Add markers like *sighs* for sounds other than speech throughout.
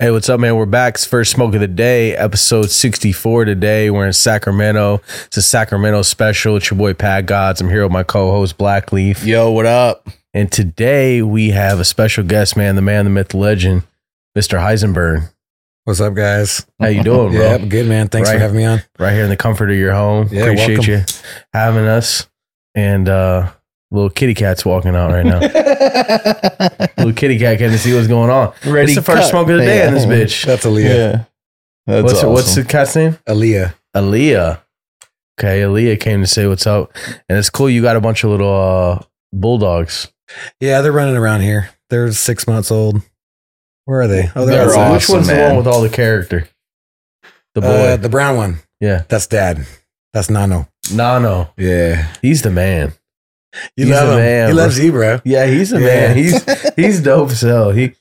Hey, what's up, man? We're back. It's first smoke of the day, episode 64 today. We're in Sacramento. It's a Sacramento special. It's your boy Pat Gods. I'm here with my co-host Blackleaf. Yo, what up? And today we have a special guest, man, the man, the myth, the legend, Mr. Heisenberg. What's up, guys? How you doing, *laughs* bro? Yeah, I'm good, man. Thanks Right. for having me on. Right here in the comfort of your home. Yeah, Appreciate welcome. you having us. And uh little kitty cat's walking out right now. *laughs* little kitty cat came to see what's going on. Ready it's the first cut. smoke of the day Yeah. in this bitch. That's Aaliyah. yeah. That's what's awesome. what's the cat's name? Aaliyah. Aaliyah. Okay, Aaliyah came to say what's up. And it's cool you got a bunch of little uh bulldogs. Yeah, they're running around here. They're six months old. Where are they? Oh, They're outside. awesome. Which one's the one with all the character? The boy. Uh, the brown one. yeah. That's dad. That's Nano. Nano. Yeah. He's the man. You He's love him. man, he loves you, bro. Yeah, he's a Yeah. man. He's *laughs* he's dope So. He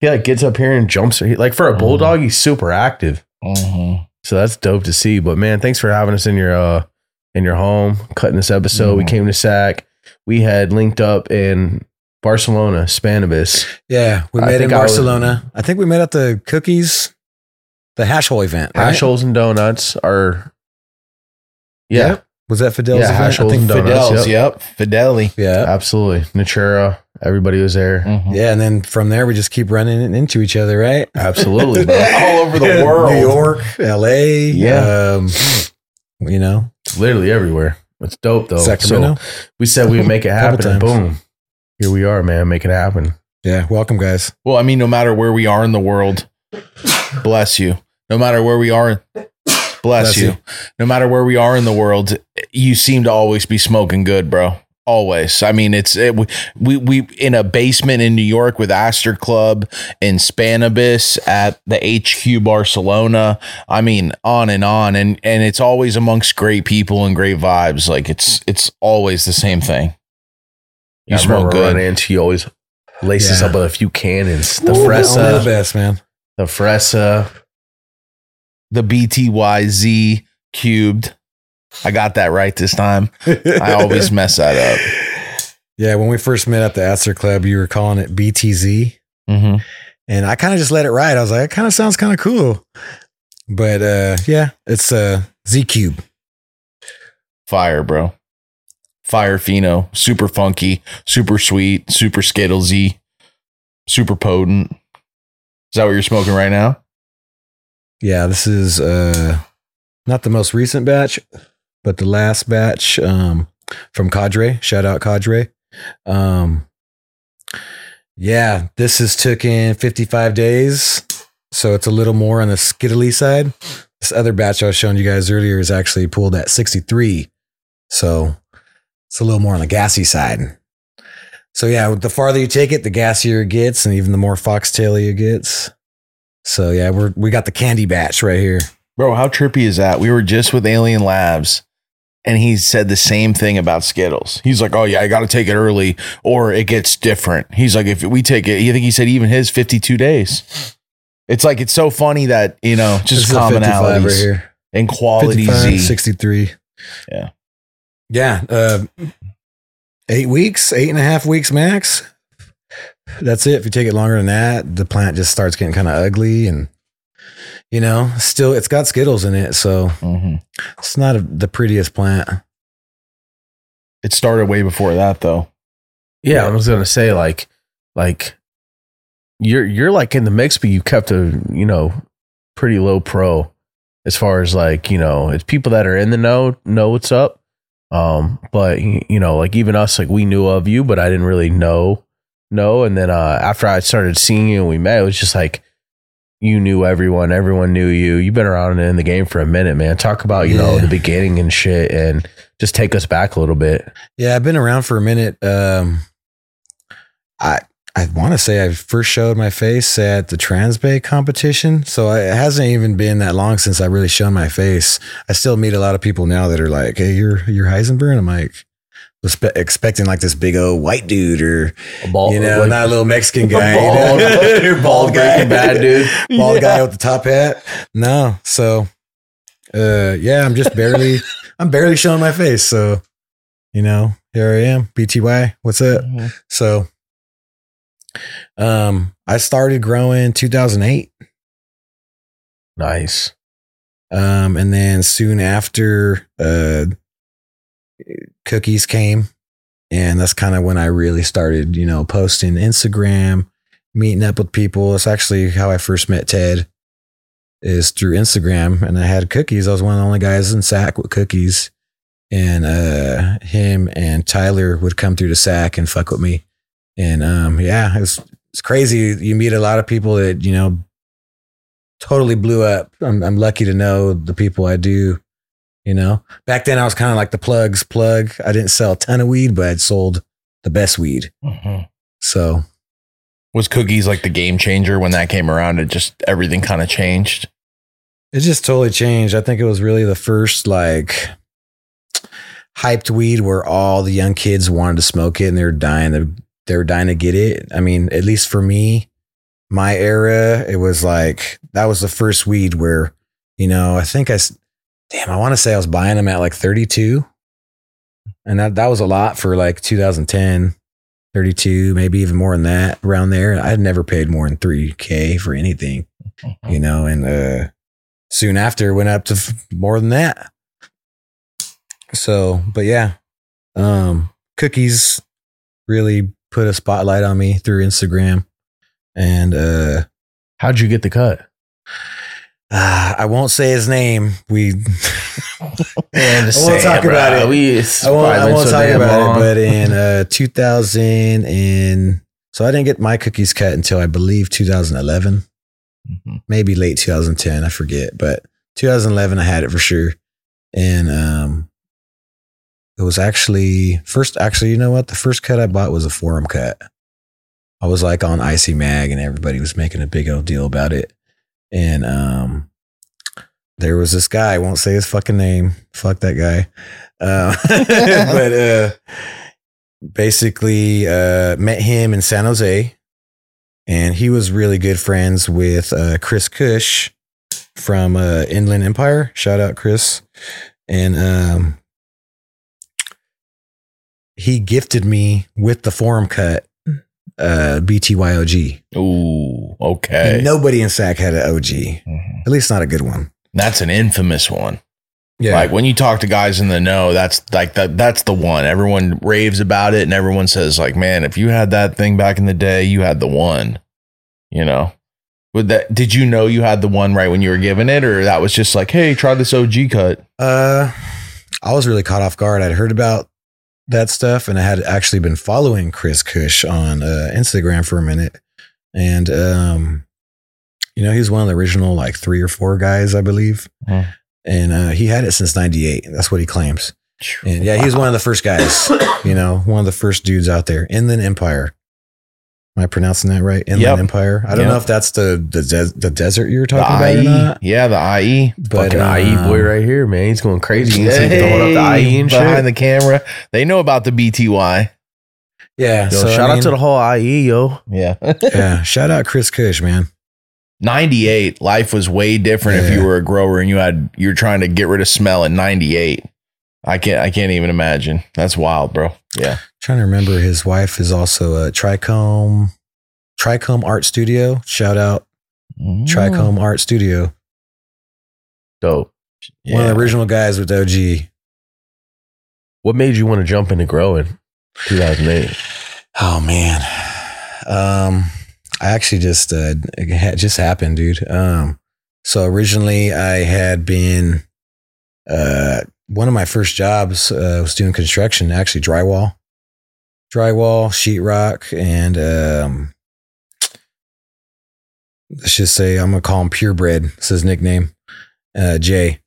he like gets up here and jumps. He, like for a bulldog, he's super active. Mhm. So that's dope to see. But man, thanks for having us in your uh in your home, cutting this episode. We Mhm. came to SAC. We had linked up in Barcelona, Spannabis. Yeah, we met in think I was- Barcelona. I think we met at the cookies, the hash hole event. right? Hash holes and donuts are yeah, Yep. Was that Fidel's Yeah, event? hash I holes think and donuts. Fidel's, yep. yep. Fidelity. Yeah. absolutely. Natura, everybody was there. Mhm. Yeah, and then from there we just keep running into each other, right? Absolutely, *laughs* bro. All over the world. New York, LA, Yeah. um, you know, It's literally everywhere. It's dope though. Sacramento. So we said we'd make it *laughs* happen, and times. boom, here we are, man. Make it happen. yeah, welcome, guys. Well, I mean, no matter where we are in the world, bless you. No matter where we are, bless, Bless you. you. No matter where we are in the world, you seem to always be smoking good, bro. Always. I mean, it's it, we, we we in a basement in New York with Astor Club in Spannabis at the HQ Barcelona. I mean, on and on, and and it's always amongst great people and great vibes. Like it's it's always the same thing. You I smoke good. and you always laces Yeah. up with a few cannons. The Ooh, only the Fresa, best, man. the Fresa. The BTYZ cubed. I got that right this time. I always *laughs* mess that up. Yeah, when we first met at the Astor Club, you were calling it BTZ, Mm-hmm. and I kind of just let it ride. I was like, it kind of sounds kind of cool, but uh, yeah, it's uh, Z Cube. Fire, bro. Fire pheno. Super funky, super sweet, super Skittlesy, super potent. Is that what you're smoking right now? Yeah, this is uh, not the most recent batch, but the last batch um, from Cadre. Shout out Cadre. Um, yeah, this is took in 55 days, so it's a little more on the skittly side. This other batch I was showing you guys earlier is actually pulled at 63, so it's a little more on the gassy side. So yeah, the farther you take it, the gassier it gets, and even the more foxtail it gets. So yeah, we're we got the candy batch right here. Bro, how trippy is that? We were just with Alien Labs and he said the same thing about Skittles. He's like, oh, yeah, I got to take it early or it gets different. He's like, if we take it, I think he said even his 52 days. It's like, it's so funny that, you know, just is a 55 commonalities right here. and quality Z. 63. Yeah. Yeah. Uh, eight weeks, eight and a half weeks max. That's it. If you take it longer than that, the plant just starts getting kind of ugly and, you know, still it's got Skittles in it. So Mhm. it's not a, the prettiest plant. It started way before that, though. Yeah, I was gonna say like, like you're you're like in the mix, but you kept a you know pretty low pro as far as like you know it's people that are in the know know what's up. Um, but you know, like even us, like we knew of you, but I didn't really know know. And then uh after I started seeing you and we met, it was just like you knew everyone, everyone knew you. You've been around in the game for a minute, man. Talk about you know the beginning and shit, and just take us back a little bit. Yeah, I've been around for a minute. Um, I I want to say I first showed my face at the Transbay competition, so I, it hasn't even been that long since I really shown my face. I still meet a lot of people now that are like, "Hey, you're you're Heisenberg." And I'm like, was expecting like this big old white dude or A ball, you know, like- not a little Mexican *laughs* guy, bald- you know? *laughs* *laughs* bald guy, Breaking Bad dude. bald guy with the top hat. No, so uh, yeah, I'm just barely, I'm barely showing my face. So, you know, here I am, BTY. What's up? So, Um, I started growing 2008. Nice. Um, and then soon after, uh, cookies came. And that's kind of when I really started, you know, posting Instagram, meeting up with people. It's actually how I first met Ted is through Instagram. And I had cookies. I was one of the only guys in SAC with cookies. And uh, him and Tyler would come through the SAC and fuck with me. And um, yeah, it's it's crazy. You meet a lot of people that you know totally blew up. I'm, I'm lucky to know the people I do. You know, back then I was kind of like the plugs plug. I didn't sell a ton of weed, but I'd sold the best weed. Mm-hmm. So Was cookies like the game changer when that came around? It just everything kind of changed. it just totally changed. I think it was really the first like hyped weed where all the young kids wanted to smoke it and they were dying to they were dying to get it. I mean, at least for me, my era, it was like that was the first weed where, you know, I think I s- damn, I want to say I was buying them at like 32. And that that was a lot for like 2010, 32, maybe even more than that around there. I had never paid more than 3k for anything *laughs* you know, and uh, soon after went up to f- more than that. So, but yeah, um, cookies really put a spotlight on me through Instagram, and uh, How'd you get the cut? Ah, I won't say his name. We I won't talk about it. We, I won't, I won't talk about it, but in uh, 2000 and so I didn't get my cookies cut until I believe 2011. Mhm. maybe late 2010 i forget but 2011 i had it for sure and um it was actually first actually you know what the first cut i bought was a forum cut i was like on ICMag and everybody was making a big old deal about it and um there was this guy i won't say his fucking name. Fuck that guy. Uh, *laughs* *laughs* but uh basically uh met him in san jose. And he was really good friends with uh, Chris Cush from uh, Inland Empire. Shout out Chris, and um, he gifted me with the forum cut uh, BTYOG. Ooh, okay. And nobody in SAC had an OG, Mhm. at least not a good one. That's an infamous one. Yeah, Like when you talk to guys in the know, that's like that. That's the one. Everyone raves about it, and everyone says like, "Man, if you had that thing back in the day, you had the one." You know, would that? Did you know you had the one right when you were given it, or that was just like, "Hey, try this OG cut." Uh, I was really caught off guard. I'd heard about that stuff, and I had actually been following Chris Cush on uh, Instagram for a minute, and um, you know, he's one of the original like three or four guys, I believe, Hmm. and uh, he had it since '98. That's what he claims. And yeah, he's one of the first guys. *coughs* You know, one of the first dudes out there. Inland Empire. Am I pronouncing that right? Inland Yep. Empire. I don't Yep. know if that's the the, des- the desert you were the talking about IE, yeah, the IE. But Fucking IE boy um, right here, man. He's going crazy. See him throwing up the IE and behind shit. the camera. They know about the BTY. Yeah. Yo, so, I shout out to the whole IE, yo. Yeah, *laughs* yeah, shout out Chris Cush, man. 98 life was way different if you were a grower and you had you're trying to get rid of smell in 98 i can't i can't even imagine that's wild bro yeah trying to remember his wife is also a Trichome Trichome Art Studio. Shout out Mm. Trichome Art Studio. Dope. One of the original guys with OG. What made you want to jump into growing? 2008. Oh man. Um I actually just uh it just happened, dude. Um so originally I had been uh one of my first jobs uh, was doing construction, actually drywall. Drywall, sheetrock, and um let's just say I'm gonna call him purebred. It's his nickname. Uh Jay.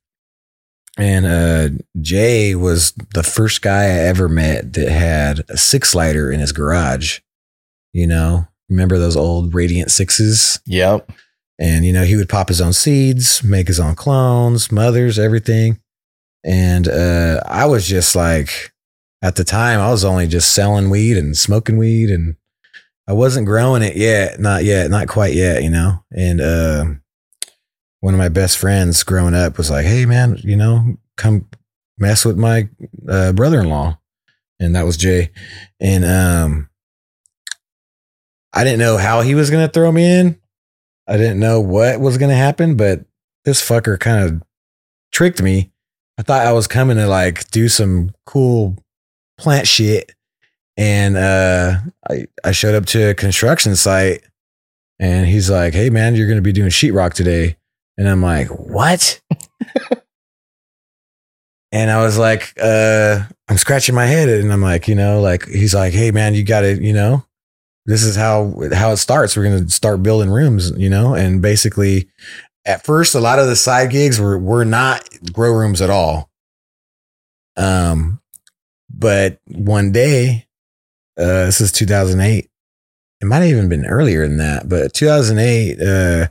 And uh Jay was the first guy I ever met that had a six lighter in his garage. You know, remember those old Radiant sixes? yep And, you know, he would pop his own seeds, make his own clones, mothers, everything. And uh, I was just like, at the time, I was only just selling weed and smoking weed, and I wasn't growing it yet. Not yet, not quite yet, you know. And uh, one of my best friends growing up was like, hey, man, you know, come mess with my uh, brother in law. And that was Jay. And um, I didn't know how he was gonna throw me in. I didn't know what was gonna happen, but this fucker kind of tricked me. I thought I was coming to like do some cool plant shit. And uh I, I showed up to a construction site and he's like, Hey man, you're gonna be doing sheetrock today. And I'm like, What? *laughs* and I was like, uh, I'm scratching my head and I'm like, you know, like he's like, Hey man, you gotta, you know, this is how how it starts. We're gonna start building rooms, you know, and basically at first a lot of the side gigs were were not grow rooms at all. Um but one day, uh this is 2008. It might have even been earlier than that, but 2008 uh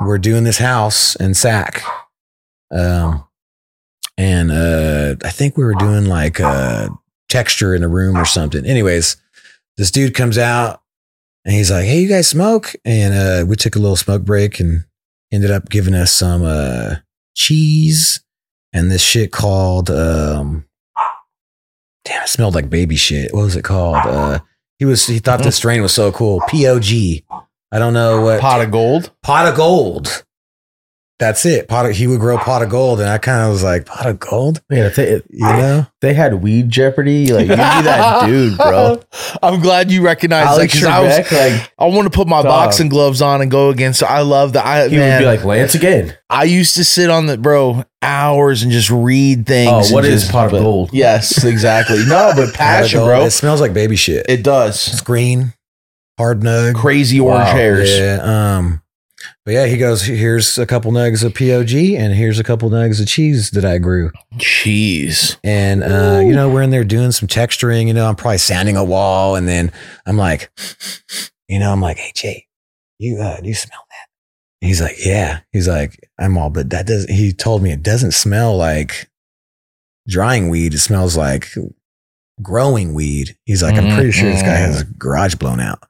we're doing this house in Sac. Um and uh I think we were doing like uh texture in a room or something. Anyways, this dude comes out and he's like, "Hey, you guys smoke?" And uh, we took a little smoke break and ended up giving us some uh, cheese and this shit called um, damn, it smelled like baby shit. What was it called? Uh, he was he thought this strain was so cool. POG. I don't know what Pot of gold. pot of gold. That's it. Pot of, he would grow pot of gold, and I kind of was like, pot of gold, Man, if they, you know? they had weed Jeopardy, like you'd be that *laughs* dude, bro. I'm glad you recognize Alex because I was. Like I want to put my Dog. boxing gloves on and go against. I love that. I he man, would be like Lance again. I used to sit on the bro hours and just read things. Oh, what is just- pot of gold? Yes, exactly. No, but *laughs* passion, bro. It smells like baby shit. It does. It's green, hard nug. Crazy orange Wow. hairs. Yeah. Um, but yeah, he goes, here's a couple nugs of POG and here's a couple nugs of cheese that I grew. Cheese. And, uh, you know, we're in there doing some texturing, you know, I'm probably sanding a wall. And then I'm like, you know, I'm like, Hey, Jay, you, uh, do you smell that? He's like, yeah. He's like, I'm all, but that doesn't, he told me it doesn't smell like drying weed. It smells like growing weed. He's like, I'm pretty sure this guy has a garage blown out.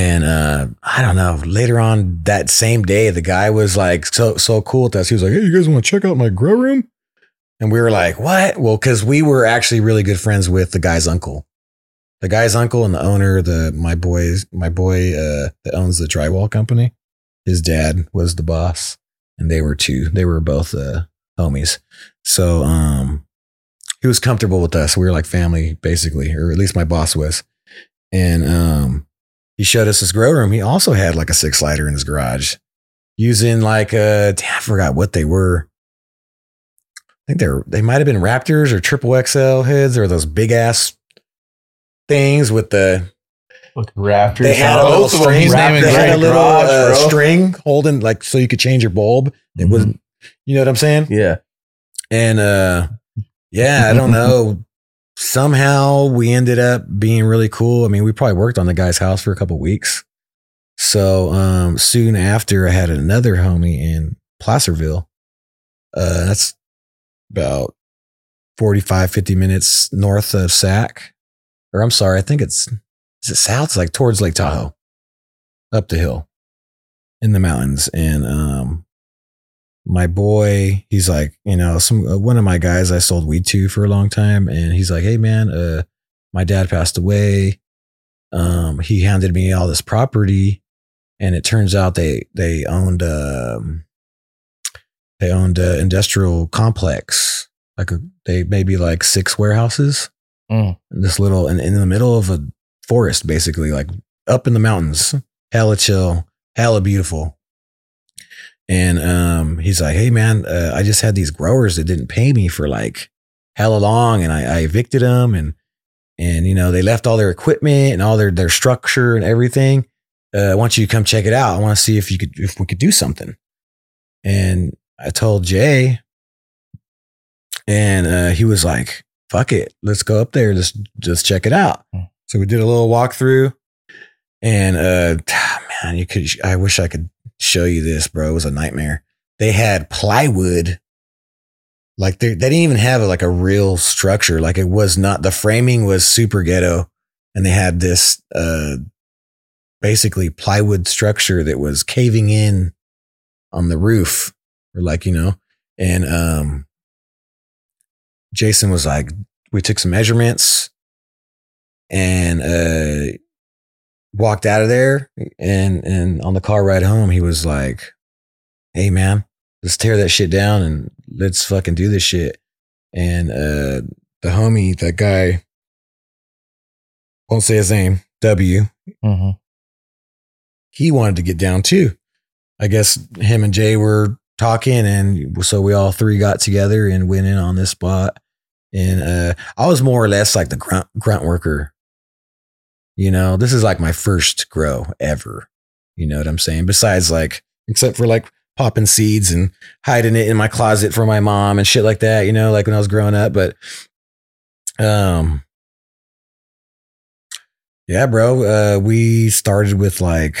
And uh, I don't know. Later on that same day, the guy was like so so cool with us. He was like, "Hey, you guys want to check out my grow room?" And we were like, "What?" Well, because we were actually really good friends with the guy's uncle, the guy's uncle and the owner, the my boys, my boy uh, that owns the drywall company. His dad was the boss, and they were two. They were both uh, homies. So um, he was comfortable with us. We were like family, basically, or at least my boss was. And um, he showed us his grow room. He also had like a six lighter in his garage using like a, damn, I forgot what they were. I think they're, they might have been Raptors or triple XL heads or those big ass things with the, Raptors. they had a Both little of them. string. They had a little garage, uh, string holding like so you could change your bulb. It Mhm. wasn't, you know what I'm saying? Yeah. And uh yeah, I don't know. Somehow we ended up being really cool. I mean, we probably worked on the guy's house for a couple weeks. So um soon after I had another homie in Placerville. Uh that's about 45 50 minutes north of Sac. Or I'm sorry, I think it's is it south? It's like towards Lake Tahoe. Up the hill in the mountains and um my boy, he's like, you know, some uh, one of my guys I sold weed to for a long time, and he's like, hey man, uh, my dad passed away. Um, he handed me all this property, and it turns out they they owned um, they owned an industrial complex, like a, they maybe like six warehouses, Mm. this little and in the middle of a forest, basically, like up in the mountains, hella chill, hella beautiful. And um, he's like, "Hey man, uh, I just had these growers that didn't pay me for like hella long, and I, I evicted them, and and you know they left all their equipment and all their their structure and everything. Uh, I want you to come check it out. I want to see if you could if we could do something." And I told Jay, and uh, he was like, "Fuck it, let's go up there, just just check it out." Hmm. So we did a little walkthrough, and uh, man, you could. I wish I could show you this, bro. It was a nightmare. They had plywood. Like they, they didn't even have like a real structure. Like it was not, the framing was super ghetto. And they had this, uh, basically plywood structure that was caving in on the roof or like, you know, and, um, Jason was like, we took some measurements and, uh, walked out of there and and on the car ride home he was like hey man let's tear that shit down and let's fucking do this shit. And uh the homie that guy won't say his name w Mhm. he wanted to get down too. I guess him and jay were talking and so we all three got together and went in on this spot. And uh i was more or less like the grunt grunt worker you know, this is like my first grow ever. You know what I'm saying? Besides, like, except for like popping seeds and hiding it in my closet for my mom and shit like that, you know, like when I was growing up. But, um, yeah, bro, uh, we started with like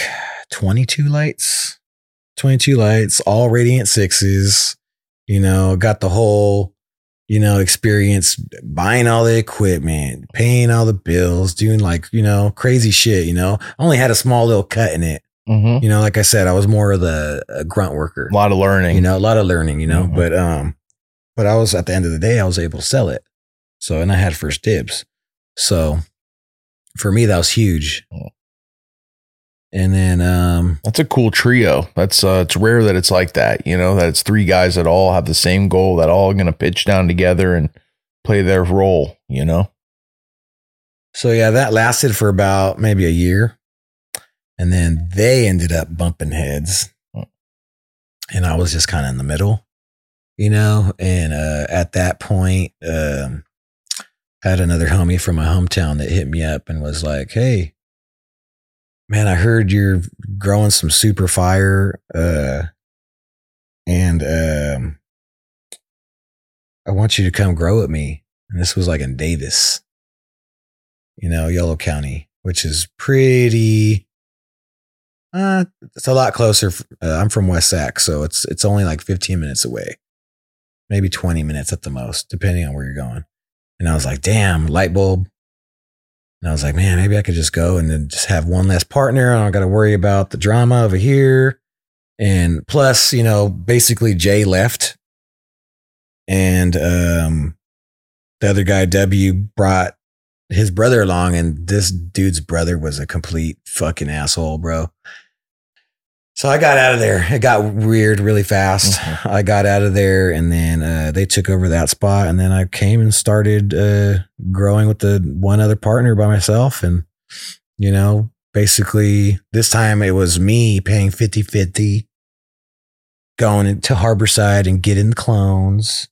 22 lights, 22 lights, all radiant sixes, you know, got the whole you know, experience buying all the equipment, paying all the bills, doing like, you know, crazy shit, you know. I only had a small little cut in it. Mhm. You know, like I said, I was more of the uh, grunt worker. A lot of learning. You know, a lot of learning, you know, Mhm. but um but I was at the end of the day I was able to sell it. So, and I had first dibs. So, for me that was huge. And then um That's a cool trio. That's uh it's rare that it's like that, you know, that it's three guys that all have the same goal, that all gonna pitch down together and play their role, you know? So yeah, that lasted for about maybe a year. And then they ended up bumping heads. And I was just kind of in the middle, you know, and uh at that point um I had another homie from my hometown that hit me up and was like, "Hey, man, I heard you're growing some super fire uh and um I want you to come grow with me." And this was like in Davis you know, Yolo County, which is pretty. Uh, it's a lot closer. Uh, I'm from West Sac, so it's it's only like 15 minutes away, maybe 20 minutes at the most, depending on where you're going. And I was like, damn, light bulb. And I was like, man, maybe I could just go and then just have one less partner. I don't got to worry about the drama over here. And plus, you know, basically Jay left, and um, the other guy W brought his brother along, and this dude's brother was a complete fucking asshole, bro. So I got out of there. It got weird really fast. Mhm. I got out of there, and then uh, they took over that spot, and then I came and started uh, growing with the one other partner by myself, and you know, basically this time it was me paying 50-50, going to Harborside and getting clones.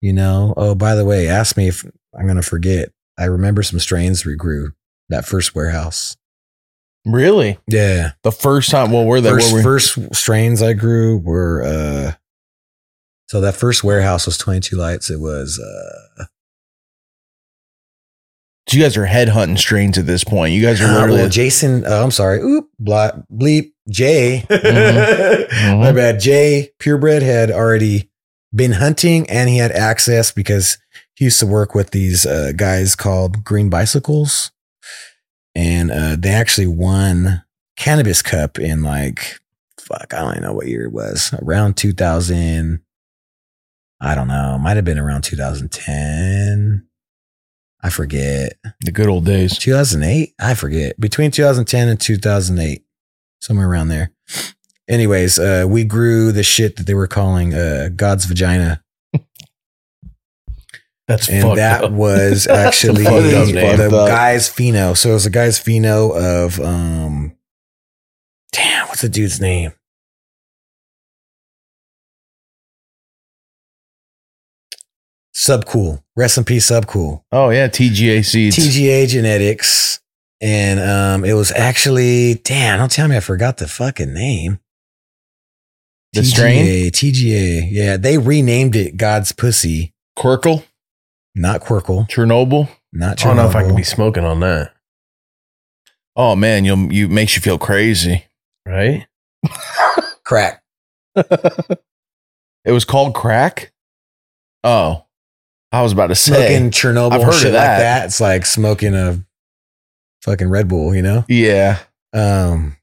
You know, oh by the way, ask me if I'm gonna forget. I remember some strains we grew that first warehouse. Really? Yeah. The first time well where they First, were first strains I grew were uh so that first warehouse was 22 lights. It was uh you guys are headhunting strains at this point. You guys are uh, well, Jason, uh, I'm sorry. Oop, blah, bleep, Jay. Mhm. *laughs* My bad. Jay Purebred had already been hunting and he had access because he used to work with these uh, guys called Green Bicycles. And uh, they actually won Cannabis Cup in like, fuck, I don't even know what year it was. Around 2000. I don't know. Might have been around 2010. I forget. the good old days. 2008 i forget between 2010 and 2008 somewhere around there anyways uh we grew the shit that they were calling uh god's vagina That's and fucked that up. was *laughs* actually fucked the name. Fucked up. guy's pheno. so it was a guy's pheno of um damn what's the dude's name subcool rest in peace subcool Oh yeah, TGA seeds. TGA Genetics, and um, it was actually damn. Don't tell me I forgot the fucking name. The strain? TGA, TGA. Yeah, they renamed it God's Pussy, Querkle, not Querkle, Chernobyl. not Chernobyl. I don't know if I can be smoking on that, Oh man, you'll you makes you feel crazy. right? *laughs* crack. *laughs* It was called crack. Oh, I was about to say. Smoking Chernobyl, I've heard of that. like that. It's like smoking a fucking Red Bull, you know. Yeah, Um,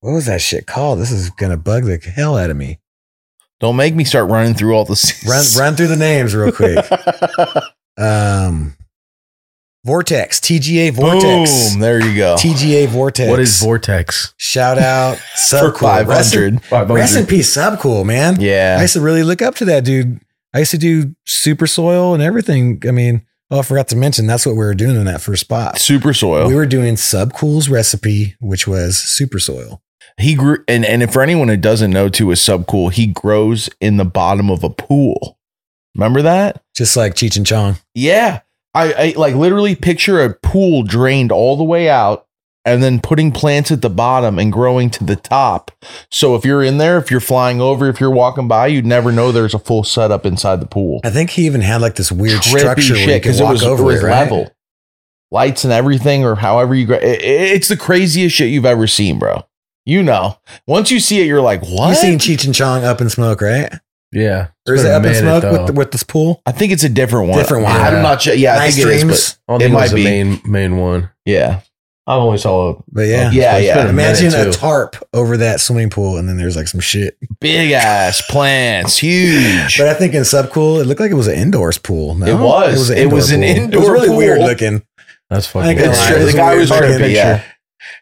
what was that shit called? This is gonna bug the hell out of me. Don't make me start running through all the. *laughs* Run, run through the names real quick. *laughs* Um, Vortex, TGA Vortex. Boom. There you go. TGA Vortex. What is Vortex? Shout out *laughs* For Subcool. five hundred. Rest, rest in peace, Subcool, man. Yeah. I used to really look up to that dude. I used to do super soil and everything. I mean, oh, I forgot to mention that's what we were doing in that first spot. Super soil. We were doing Subcool's recipe, which was super soil. He grew and and for anyone who doesn't know too is subcool he grows in the bottom of a pool. Remember that? Just like Cheech and Chong. yeah. I, I like literally picture a pool drained all the way out and then putting plants at the bottom and growing to the top. So if you're in there if you're flying over if you're walking by you'd never know there's a full setup inside the pool. I think he even had like this weird Trippy structure where you could because it was, over it, right? level. Lights and everything or however you gra- it, it's the craziest shit you've ever seen bro you know once you see it you're like what You seen Cheech and Chong up in smoke, right? Yeah. Or is it a up in smoke though. with, the, with this pool? I think it's a different one. Different one. I'm not sure. Yeah, I nice think it is, dreams. I don't It think it, might was be. the main main one. yeah. I've only saw. But yeah. Yeah, yeah. been a Imagine a tarp over that swimming pool, and then there's like some shit. Big ass plants, huge. But I think in Subcool, it looked like it was an indoors pool. No? It was. It was an indoor pool. It was really pool. weird looking. That's I fucking. think It's it's true. Was The a guy weird was fucking trippy. Yeah,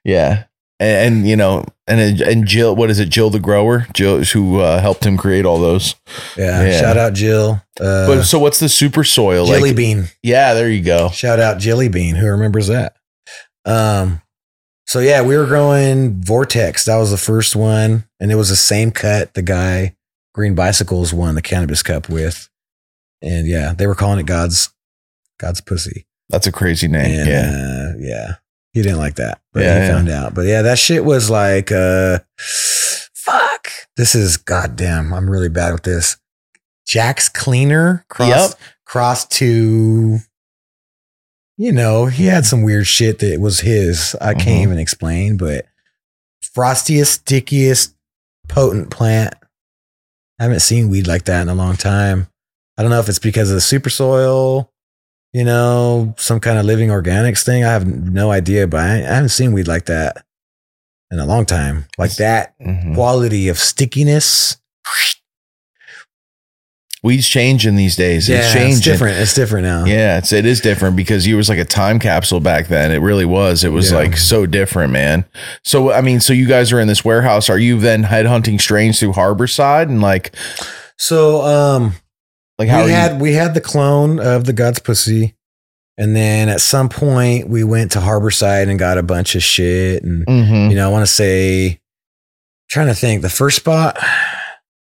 yeah. And, and, you know, and and Jill, what is it? Jill the grower, Jill who uh, helped him create all those. Yeah. Yeah. Shout out Jill. Uh, But so, what's the super soil? Jelly like, Bean. yeah, there you go. Shout out Jelly Bean. Who remembers that? Um. So yeah, we were growing Vortex. That was the first one, and it was the same cut. The guy Green Bicycles won the cannabis cup with, and yeah, they were calling it God's God's pussy. That's a crazy name. And yeah, uh, yeah, he didn't like that, but Yeah, he yeah. found out. But yeah, that shit was like, uh, fuck. This is goddamn. I'm really bad with this. Jack's cleaner cross Yep. crossed to. You know, he had some weird shit that was his. I Mhm. can't even explain, but frostiest, stickiest, potent plant. I haven't seen weed like that in a long time. I don't know if it's because of the super soil, you know, some kind of living organics thing. I have no idea, but I, I haven't seen weed like that in a long time. Like that Mhm. quality of stickiness. weed's changing these days. yeah, it's changing. it's different. It's different now. Yeah, it's it is different because you was like a time capsule back then. It really was. It was Yeah. like so different, man. So I mean, so you guys are in this warehouse. Are you then headhunting strains through Harborside and like So, um, like how we had you? we had the clone of the God's pussy, and then at some point we went to Harborside and got a bunch of shit. And Mhm. you know, I want to say, trying to think, the first spot.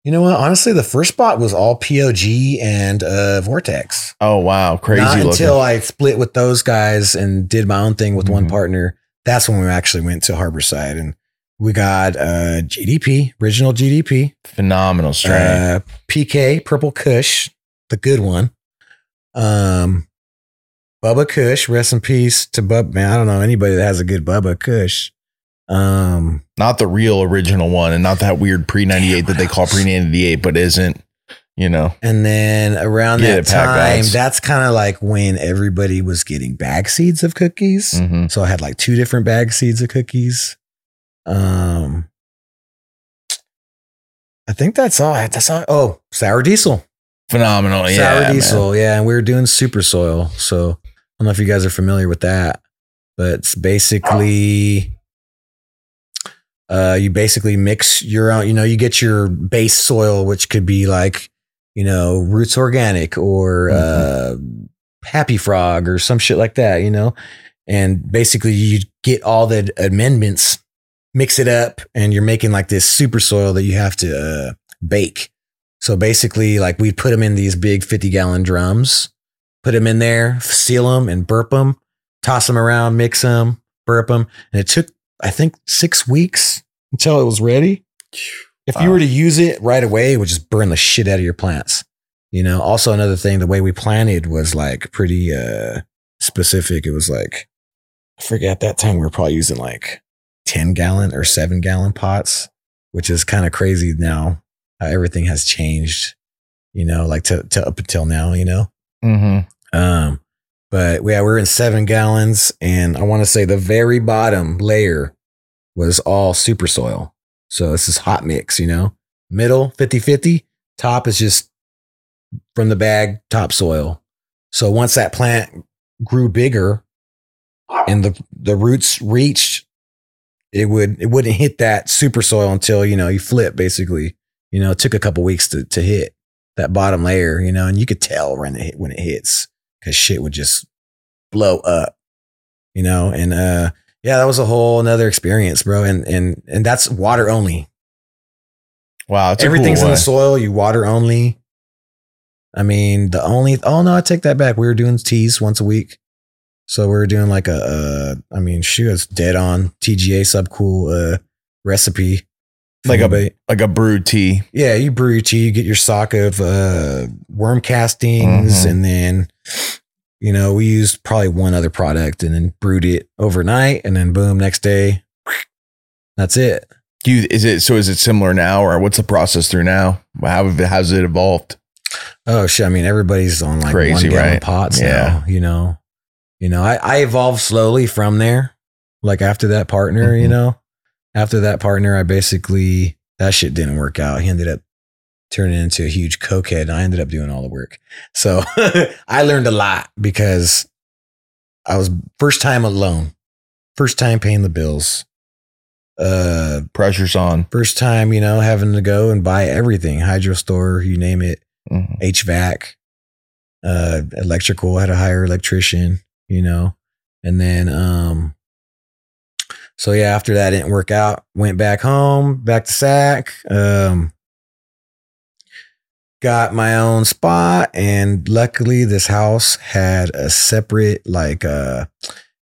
You know what? Honestly, the first spot was all POG and uh, Vortex. Oh wow, crazy Not looking. until I split with those guys and did my own thing with one Mhm. partner. That's when we actually went to Harborside and we got uh, GDP, original GDP, Phenomenal strain. uh, PK, Purple Kush, the good one. Um, Bubba Kush, rest in peace to Bub. Man, I don't know anybody that has a good Bubba Kush. Um, not the real original one, and not that weird pre ninety eight that they call pre ninety eight, but isn't. You know, and then around that time, that's kind of like when everybody was getting bag seeds of cookies. Mhm. So I had like two different bag seeds of cookies. Um, I think that's all. That's all. Oh, sour diesel, phenomenal. Yeah, sour man. diesel. Yeah, and we were doing super soil. So I don't know if you guys are familiar with that, but it's basically. Uh, you basically mix your own, you know, you get your base soil, which could be like, you know, roots organic or uh, happy frog or some shit like that, you know, and basically you get all the amendments, mix it up, and you're making like this super soil that you have to uh, bake. So basically, like we put them in these big 50 gallon drums, put them in there, seal them, and burp them, toss them around, mix them, burp them, and it took I think six weeks until it was ready. If you were to use it right away, it would just burn the shit out of your plants. You know, also another thing, the way we planted was like pretty uh specific. It was like I forget at that time we were probably using like 10 gallon or seven gallon pots, which is kind of crazy now. How everything has changed, you know, like to, to up until now, you know. Mhm. Um, but yeah, we're in seven gallons, and I want to say the very bottom layer was all super soil. So this is hot mix, you know, middle 50 50, top is just from the bag, topsoil. So once that plant grew bigger and the the roots reached, it would it wouldn't hit that super soil until you know you flip basically. You know, it took a couple weeks to to hit that bottom layer. You know, and you could tell when it when it hits because shit would just blow up. You know, and uh, yeah, that was a whole another experience, bro. And and and that's water only. Wow, a cool Everything's in the soil. You water only. I mean, the only oh no, I take that back. We were doing teas once a week, so we were doing like a, a I mean, shoot, it's dead on TGA subcool uh, recipe. Like a- But, like a brewed tea. yeah, you brew your tea, you get your sock of uh, worm castings, Mhm. and then you know we used probably one other product, and then brewed it overnight, and then boom, next day, that's it. Do you is it so is it similar now or what's the process through now? How have- how's it evolved? Oh shit! I mean, everybody's on like Crazy, one gallon right? pots Yeah. now. You know, you know. I I evolved slowly from there. Like after that partner, you Mhm. know, after that partner, I basically that shit didn't work out. He ended up turning into a huge cokehead, and I ended up doing all the work. So *laughs* I learned a lot because I was first time alone, first time paying the bills, uh, Pressure's on. first time you know having to go and buy everything, hydro store, you name it. Mhm. HVAC, uh, electrical, had to hire electrician, you know, and then, um, so yeah, after that didn't work out, went back home, back to SAC, um, got my own spot. And luckily this house had a separate, like, uh,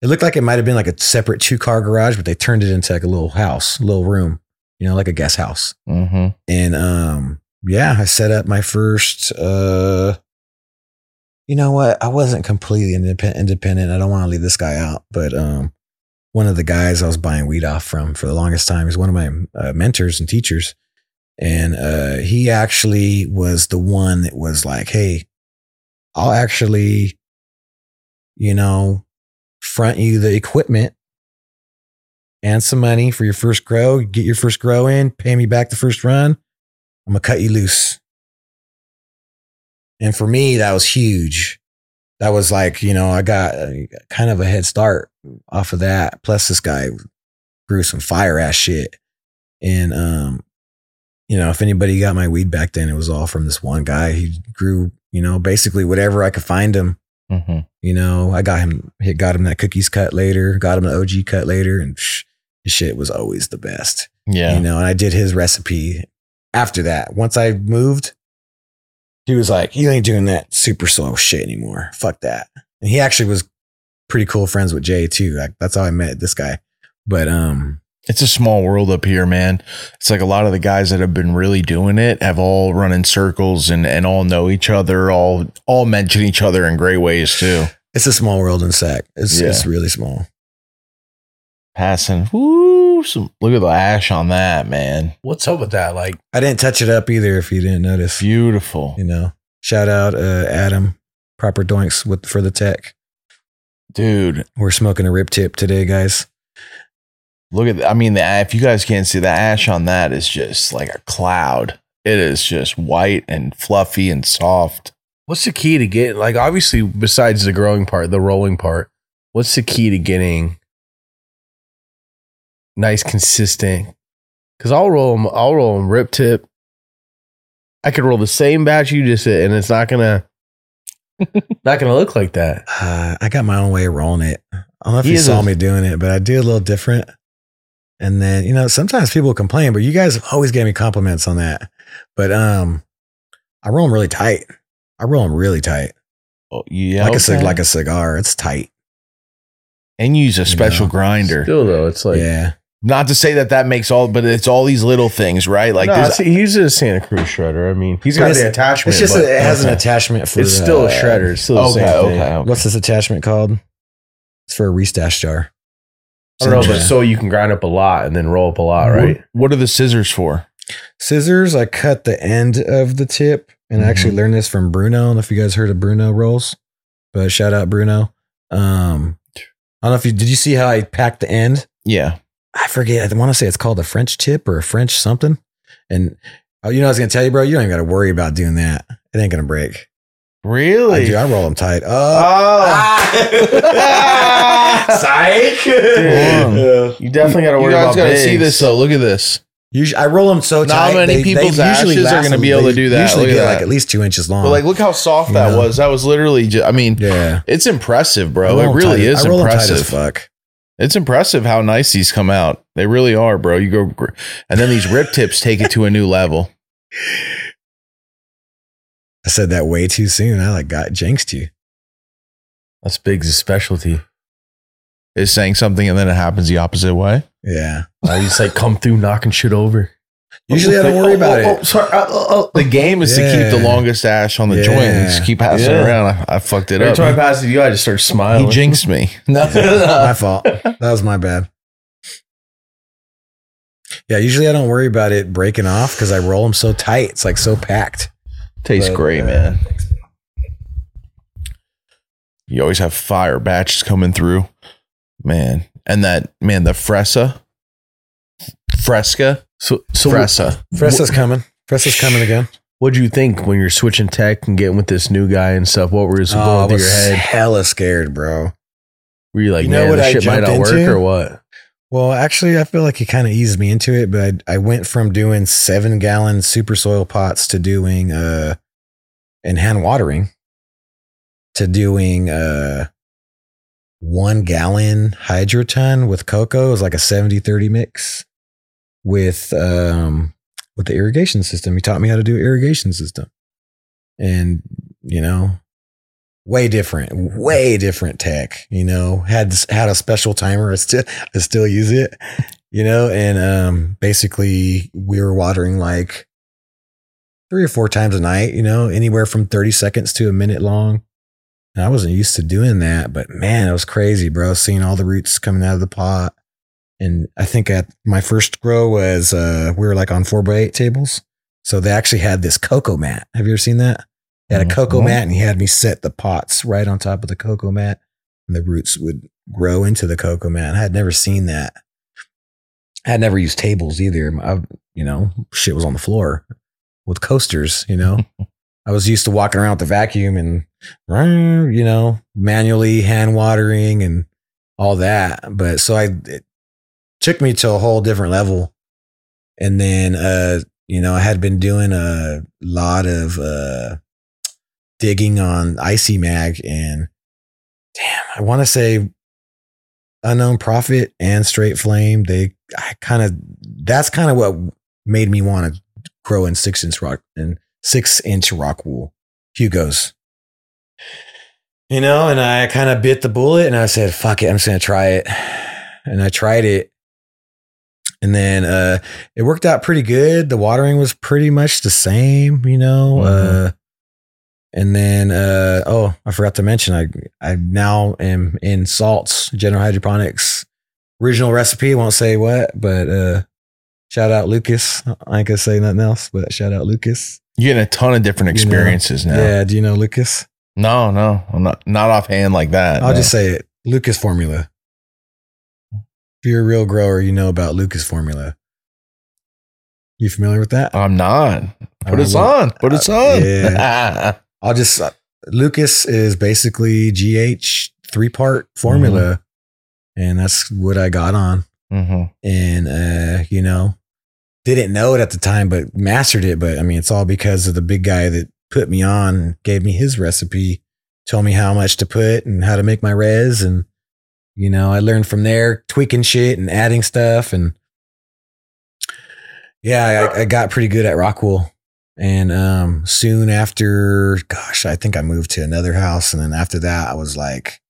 it looked like it might have been like a separate two car garage, but they turned it into like a little house, little room, you know, like a guest house Mhm. and um yeah i set up my first uh you know what i wasn't completely independent i don't want to leave this guy out but um one of the guys i was buying weed off from for the longest time is one of my uh, mentors and teachers and uh he actually was the one that was like hey i'll actually you know front you the equipment and some money for your first grow. Get your first grow in, pay me back the first run. I'm gonna cut you loose. And for me, that was huge. That was like, you know, I got uh, kind of a head start off of that. Plus, this guy grew some fire ass shit. And, um, you know, if anybody got my weed back then, it was all from this one guy. He grew, you know, basically whatever I could find him. Mhm. You know, I got him, he got him that cookies cut later, got him the OG cut later, and psh, his shit was always the best. Yeah. You know, and I did his recipe after that. Once I moved, he was like, You ain't doing that super slow shit anymore. Fuck that. And he actually was pretty cool friends with Jay too. Like that's how I met this guy. But um It's a small world up here, man. It's like a lot of the guys that have been really doing it have all run in circles and, and all know each other, all all mention each other in great ways too. it's a small world in SAC. It's Yeah. it's really small. Passing, woo! Some, look at the ash on that, man. What's up with that? Like, I didn't touch it up either if you didn't notice. Beautiful, You know. Shout out uh Adam, proper doinks with for the tech. dude. We're smoking a rip tip today, guys. Look at. I mean, the if you guys can't see the ash on that is just like a cloud. It is just white and fluffy and soft. what's the key to get? Like, obviously, besides the growing part, the rolling part, what's the key to getting nice, consistent? Because I'll roll them. I'll roll them rip tip. I could roll the same batch you just did, and it's not gonna *laughs* not gonna look like that. Uh, I got my own way of rolling it. I don't know if He you saw a- me doing it, but I do a little different. And then, you know, sometimes people complain, but you guys always gave me compliments on that. But um, I roll them really tight. I roll them really tight, Oh, yeah, like a like a cigar. It's tight. and use a special know, grinder. Still though, it's like yeah, Not to say that that makes all, but it's all these little things, right? Like no, there's it's- he uses a Santa Cruz shredder. I mean, he's got the attachment. it's just but a, it has an attachment for. It's still uh, a shredder. It's still the okay, thing. okay, okay. What's this attachment called? It's for a restash jar. I don't know, but so you can grind up a lot and then roll up a lot, right? What, are the scissors for? Scissors, I cut the end of the tip and I actually learned this from Bruno. I don't know if you guys heard of Bruno rolls, but shout out Bruno. Um, I don't know if you did you see how I packed the end? Yeah. I forget. I want to say it's called a French tip or a French something. And oh, you know, I was gonna tell you, bro, you don't even got to worry about doing that. It ain't gonna break. I Really? do. I roll them tight. Uh, oh, oh. *laughs* psych. Damn. You definitely got to worry you worry guys about gotta see this though. Look at this. Usually, I roll them so tight. Not tight. many people's ashes are gonna be able to do that. Usually Look at get that. like at least two inches long. But like, look how soft that Yeah. was. That was literally. Just, I mean, yeah, it's impressive, bro. It really tight- is I roll 'em tight as impressive. fuck. It's impressive how nice these come out. They really are, bro. You go, and then these rip tips take it to a new level. *laughs* I said that way too soon. I like got jinxed you. That's Biggs' specialty. Is saying something and then it happens the opposite way. Yeah. I just like come through knocking shit over. Usually I don't worry about it. sorry. Uh, uh, uh. The game is to keep the longest ash on the joint and just keep passing Yeah. around. I, I fucked it Every up. time I pass it, you, I just start smiling. He smiling. jinxed me. *laughs* No, *laughs* my fault. That was my bad. Yeah, usually I don't worry about it breaking off because I roll them so tight. It's like so packed. Tastes But, great, uh, man. You always have fire batches coming through, man. And that man, the Fresa, Fresca, So, so Fresa. Fresa's coming. Fresa's coming again. what'd you think when you're switching tech and getting with this new guy and stuff? What was Oh, I going through your head? hella scared, bro. Were you like, You know man, what this I shit might jumped not work or what? Well, actually, I feel like he kind of eased me into it, but I, I went from doing seven gallon super soil pots to doing uh and hand watering to doing uh one gallon hydroton with cocoa. It was like a 70 30 mix with um with the irrigation system. He taught me how to do irrigation system. And, you know, way different, way different tech. You know, had had a special timer. *laughs* I still I still use it. You know, and um, basically we were watering like three or four times a night. You know, anywhere from thirty seconds to a minute long. And I wasn't used to doing that, but man, it was crazy, bro. Seeing all the roots coming out of the pot. And I think at my first grow was uh we were like on four by eight tables. So they actually had this cocoa mat. Have you ever seen that? They had a cocoa Mhm. mat and he had me set the pots right on top of the cocoa mat and the roots would grow into the cocoa mat. I had never seen that. I had never used tables either. I, you know, shit was on the floor with coasters, you know. *laughs* I was used to walking around with the vacuum and, you know, manually hand watering and all that. But so I, it took me to a whole different level. And then, uh, you know, I had been doing a lot of, uh, digging on ICMag and damn, I want to say Unknown Prophet and Straight Flame. They, I kind of, that's kind of what made me want to grow in six inch rock and six inch rock wool. Hugo's. You know, and I kind of bit the bullet and I said, fuck it, I'm just going to try it. And I tried it. And then uh, it worked out pretty good. The watering was pretty much the same, you know. Mhm. Uh, and then, uh, oh, I forgot to mention, I I now am in salts, General Hydroponics original recipe. Won't say what, but uh, shout out Lucas. I ain't gonna say nothing else, but shout out Lucas. You're getting a ton of different You know, experiences now. Yeah, do you know Lucas? No, no, I'm not not offhand like that. I'll no. just say it. Lucas formula. If you're a real grower, you know about Lucas formula. You familiar with that? I'm not. Put Uh, us on. Put us on. yeah. *laughs* I'll just uh, Lucas is basically GH three part formula, and that's what I got on. hmm And uh, you know, didn't know it at the time, but mastered it. But I mean, it's all because of the big guy that put me on, gave me his recipe, told me how much to put and how to make my res, and you know, I learned from there, tweaking shit and adding stuff, and yeah, I, I got pretty good at Rockwool. And um, soon after, gosh, I think I moved to another house. And then after that, I was like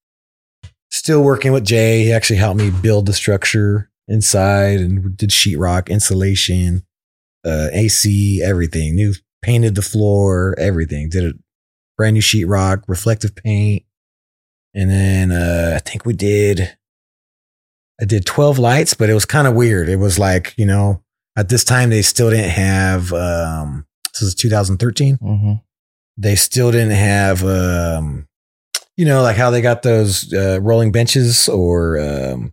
still working with Jay. He actually helped me build the structure inside and did sheetrock, insulation, uh, AC, everything. New painted the floor, everything. Did a brand new sheetrock, reflective paint. And then uh, I think we did, I did 12 lights, but it was kind of weird. It was like, you know, at this time, they still didn't have, um, this is 2013 hmm they still didn't have um you know like how they got those uh rolling benches or um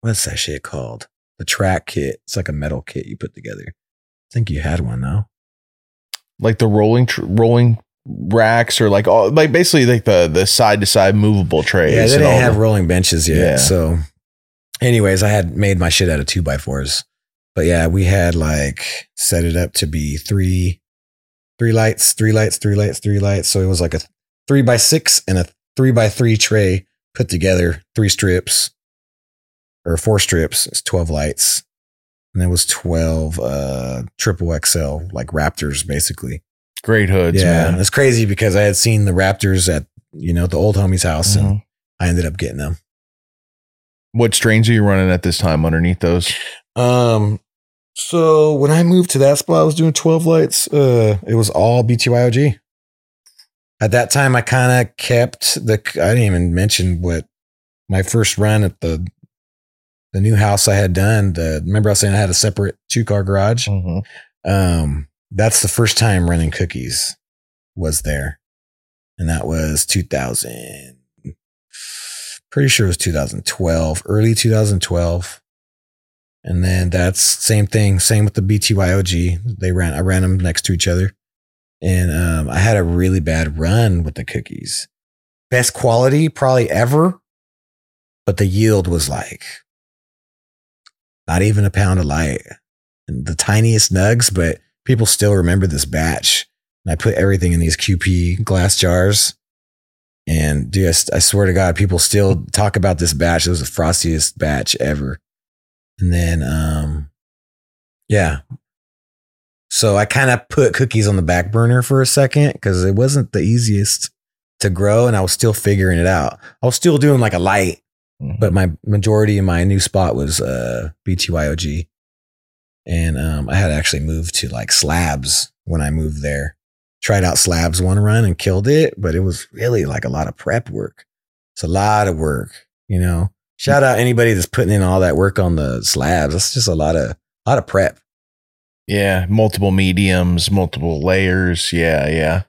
what's that shit called? The track kit. It's like a metal kit you put together. I think you had one though. Like the rolling tr- rolling racks or like all like basically like the the side to side movable trays. Yeah, they didn't have the- rolling benches yet. Yeah. So, anyways, I had made my shit out of two by fours. But yeah, we had like set it up to be three, three lights, three lights, three lights, three lights. So it was like a three by six and a three by three tray put together, three strips or four strips. It's 12 lights. And it was 12 uh triple XL, like Raptors basically. Great hoods, yeah. man. It's crazy because I had seen the Raptors at, you know, the old homie's house and Mhm. I ended up getting them. What strains are you running at this time underneath those? Um, so when I moved to that spot, I was doing 12 lights. Uh, it was all BTYOG. At that time, I kind of kept the, I didn't even mention what my first run at the, the new house I had done. The, remember I was saying I had a separate two car garage? Mhm. Um, that's the first time running cookies was there. And that was 2000. Pretty sure it was 2012, early 2012. And then that's same thing, same with the BTYOG. They ran, I ran them next to each other. And um, I had a really bad run with the cookies. Best quality probably ever, but the yield was like not even a pound of light. And the tiniest nugs, but people still remember this batch. And I put everything in these QP glass jars. And dude, I swear to God, people still talk about this batch. It was the frostiest batch ever. And then, um, yeah. So I kind of put cookies on the back burner for a second because it wasn't the easiest to grow and I was still figuring it out. I was still doing like a light, Mhm. but my majority in my new spot was uh BTYOG. And um I had actually moved to like slabs when I moved there. Tried out slabs one run and killed it, but it was really like a lot of prep work. It's a lot of work, you know. Shout out anybody that's putting in all that work on the slabs. That's just a lot of a lot of prep. Yeah, multiple mediums, multiple layers. Yeah, yeah.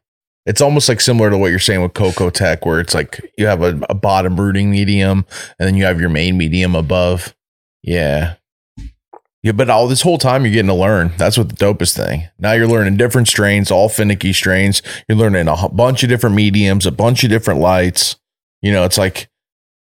It's almost like similar to what you're saying with Coco Tech, where it's like you have a, a bottom rooting medium and then you have your main medium above. Yeah. Yeah, but all this whole time you're getting to learn. That's what the dopest thing. Now you're learning different strains, all finicky strains. You're learning a bunch of different mediums, a bunch of different lights. You know, it's like,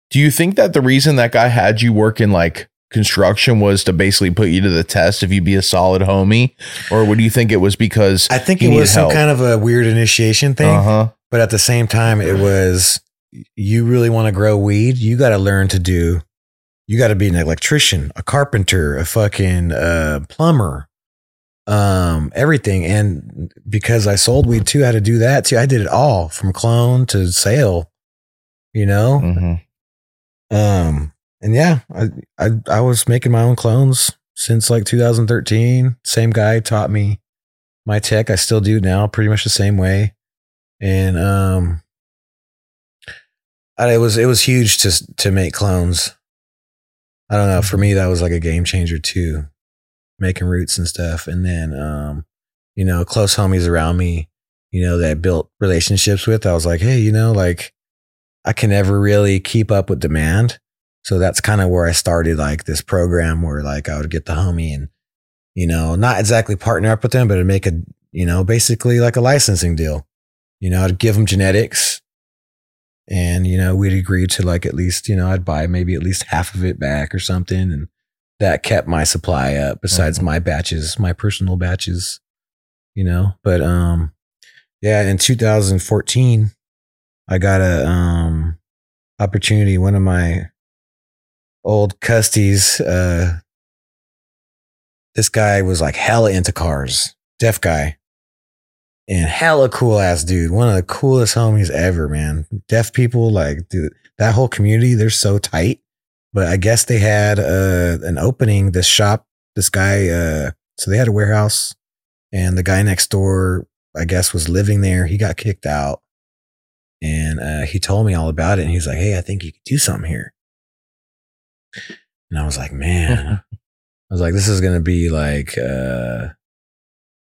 do you think that the reason that guy had you work in like construction was to basically put you to the test if you'd be a solid homie? Or would you think it was because I think it was some help. kind of a weird initiation thing. Uh huh. But at the same time, it was you really want to grow weed, you got to learn to do. You got to be an electrician, a carpenter, a fucking uh, plumber, um, everything. And because I sold weed too, I had to do that too. I did it all from clone to sale. You know, hmm um, and yeah, I, I I was making my own clones since like 2013. Same guy taught me my tech. I still do now, pretty much the same way. And um, I, it was it was huge to to make clones. I don't know. For me, that was like a game changer too, making roots and stuff. And then um, you know, close homies around me, you know, that I built relationships with. I was like, hey, you know, like I can never really keep up with demand. So that's kind of where I started like this program where like I would get the homie and, you know, not exactly partner up with them, but to make a, you know, basically like a licensing deal. You know, I'd give them genetics and, you know, we'd agree to like at least, you know, I'd buy maybe at least half of it back or something. And that kept my supply up besides Mhm. my batches, my personal batches, you know, but, um, yeah, in 2014, I got a, um, opportunity. One of my old custies, uh, this guy was like hella into cars, deaf guy, and hella cool ass dude. One of the coolest homies ever, man. Deaf people, like, dude, that whole community, they're so tight. But I guess they had uh, an opening, this shop, this guy, uh, so they had a warehouse, and the guy next door, I guess, was living there. He got kicked out. And uh, he told me all about it. And he's like, Hey, I think you could do something here. And I was like, Man, *laughs* I was like, this is going to be like, uh,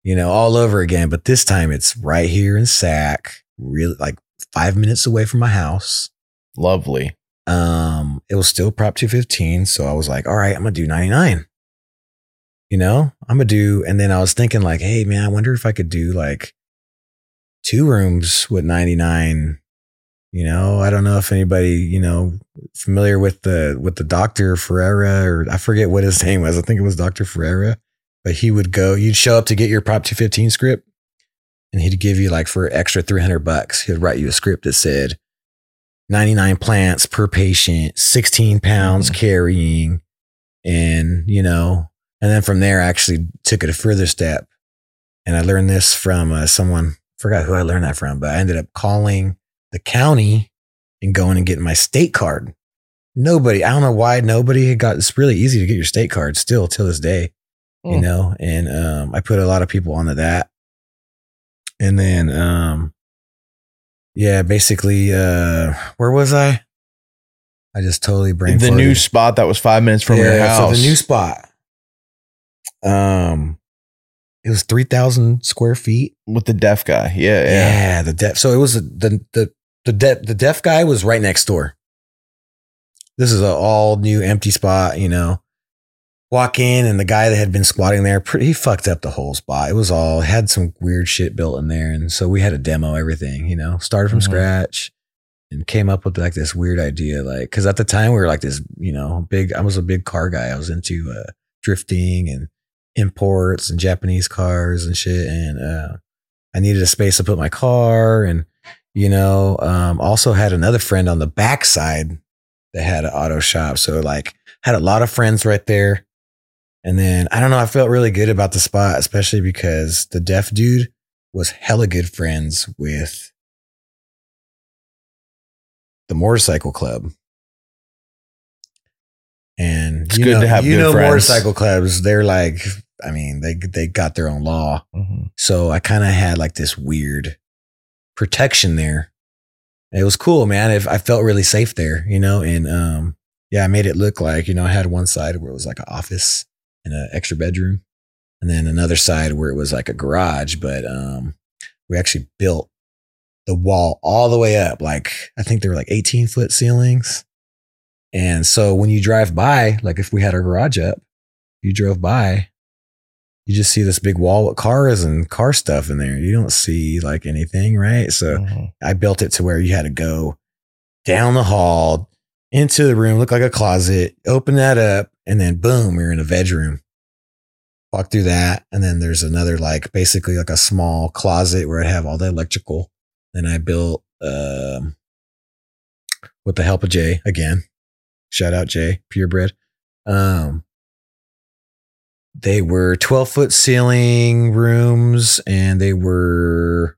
you know, all over again. But this time it's right here in Sac, really like five minutes away from my house. Lovely. Um, it was still Prop 215. So I was like, all right, I'm going to do 99. You know, I'm going to do, and then I was thinking, like, hey, man, I wonder if I could do like two rooms with 99. You know, I don't know if anybody, you know, familiar with the with the Dr. Ferreira or I forget what his *laughs* name was. I think it was Dr. Ferreira. But he would go, you'd show up to get your Prop 215 script and he'd give you like for extra 300 bucks, he'd write you a script that said 99 plants per patient, 16 pounds carrying. And, you know, and then from there, I actually took it a further step. And I learned this from uh, someone, forgot who I learned that from, but I ended up calling the county and going and getting my state card. Nobody, I don't know why nobody had got, it's really easy to get your state card still till this day, you Hmm. know, and um, I put a lot of people onto that. And then, um, yeah, basically, uh, where was I? I just totally brain the new spot that was five minutes from your house. So the new spot, um, it was three thousand square feet. with the deaf guy. Yeah, Yeah, yeah. the deaf. So it was the the the deaf the deaf guy was right next door. This is an all new empty spot, you know. Walk in and the guy that had been squatting there, pretty, he fucked up the whole spot. It was all had some weird shit built in there, and so we had to demo everything. You know, started from Mhm. scratch and came up with like this weird idea, like because at the time we were like this, you know, big. I was a big car guy. I was into uh, drifting and imports and Japanese cars and shit, and uh, I needed a space to put my car and you know um, also had another friend on the backside that had an auto shop so like had a lot of friends right there and then i don't know i felt really good about the spot especially because the deaf dude was hella good friends with the motorcycle club and It's you good know, to have you good know friends. motorcycle clubs they're like i mean they they got their own law Mhm. so I kind of had like this weird protection there. It was cool, man. If I felt really safe there, you know, and um, yeah, I made it look like you know I had one side where it was like an office and an extra bedroom, and then another side where it was like a garage. But um, we actually built the wall all the way up. Like I think there were like 18 foot ceilings, and so when you drive by, like if we had our garage up, you drove by, you just see this big wall with cars and car stuff in there. You don't see like anything, right? So Mhm. I built it to where you had to go down the hall into the room, look like a closet, open that up, and then boom, you're in a bedroom. Walk through that, and then there's another like basically like a small closet where I have all the electrical. Then I built um with the help of Jay again. Shout out Jay, purebred. Um they were 12 foot ceiling rooms and they were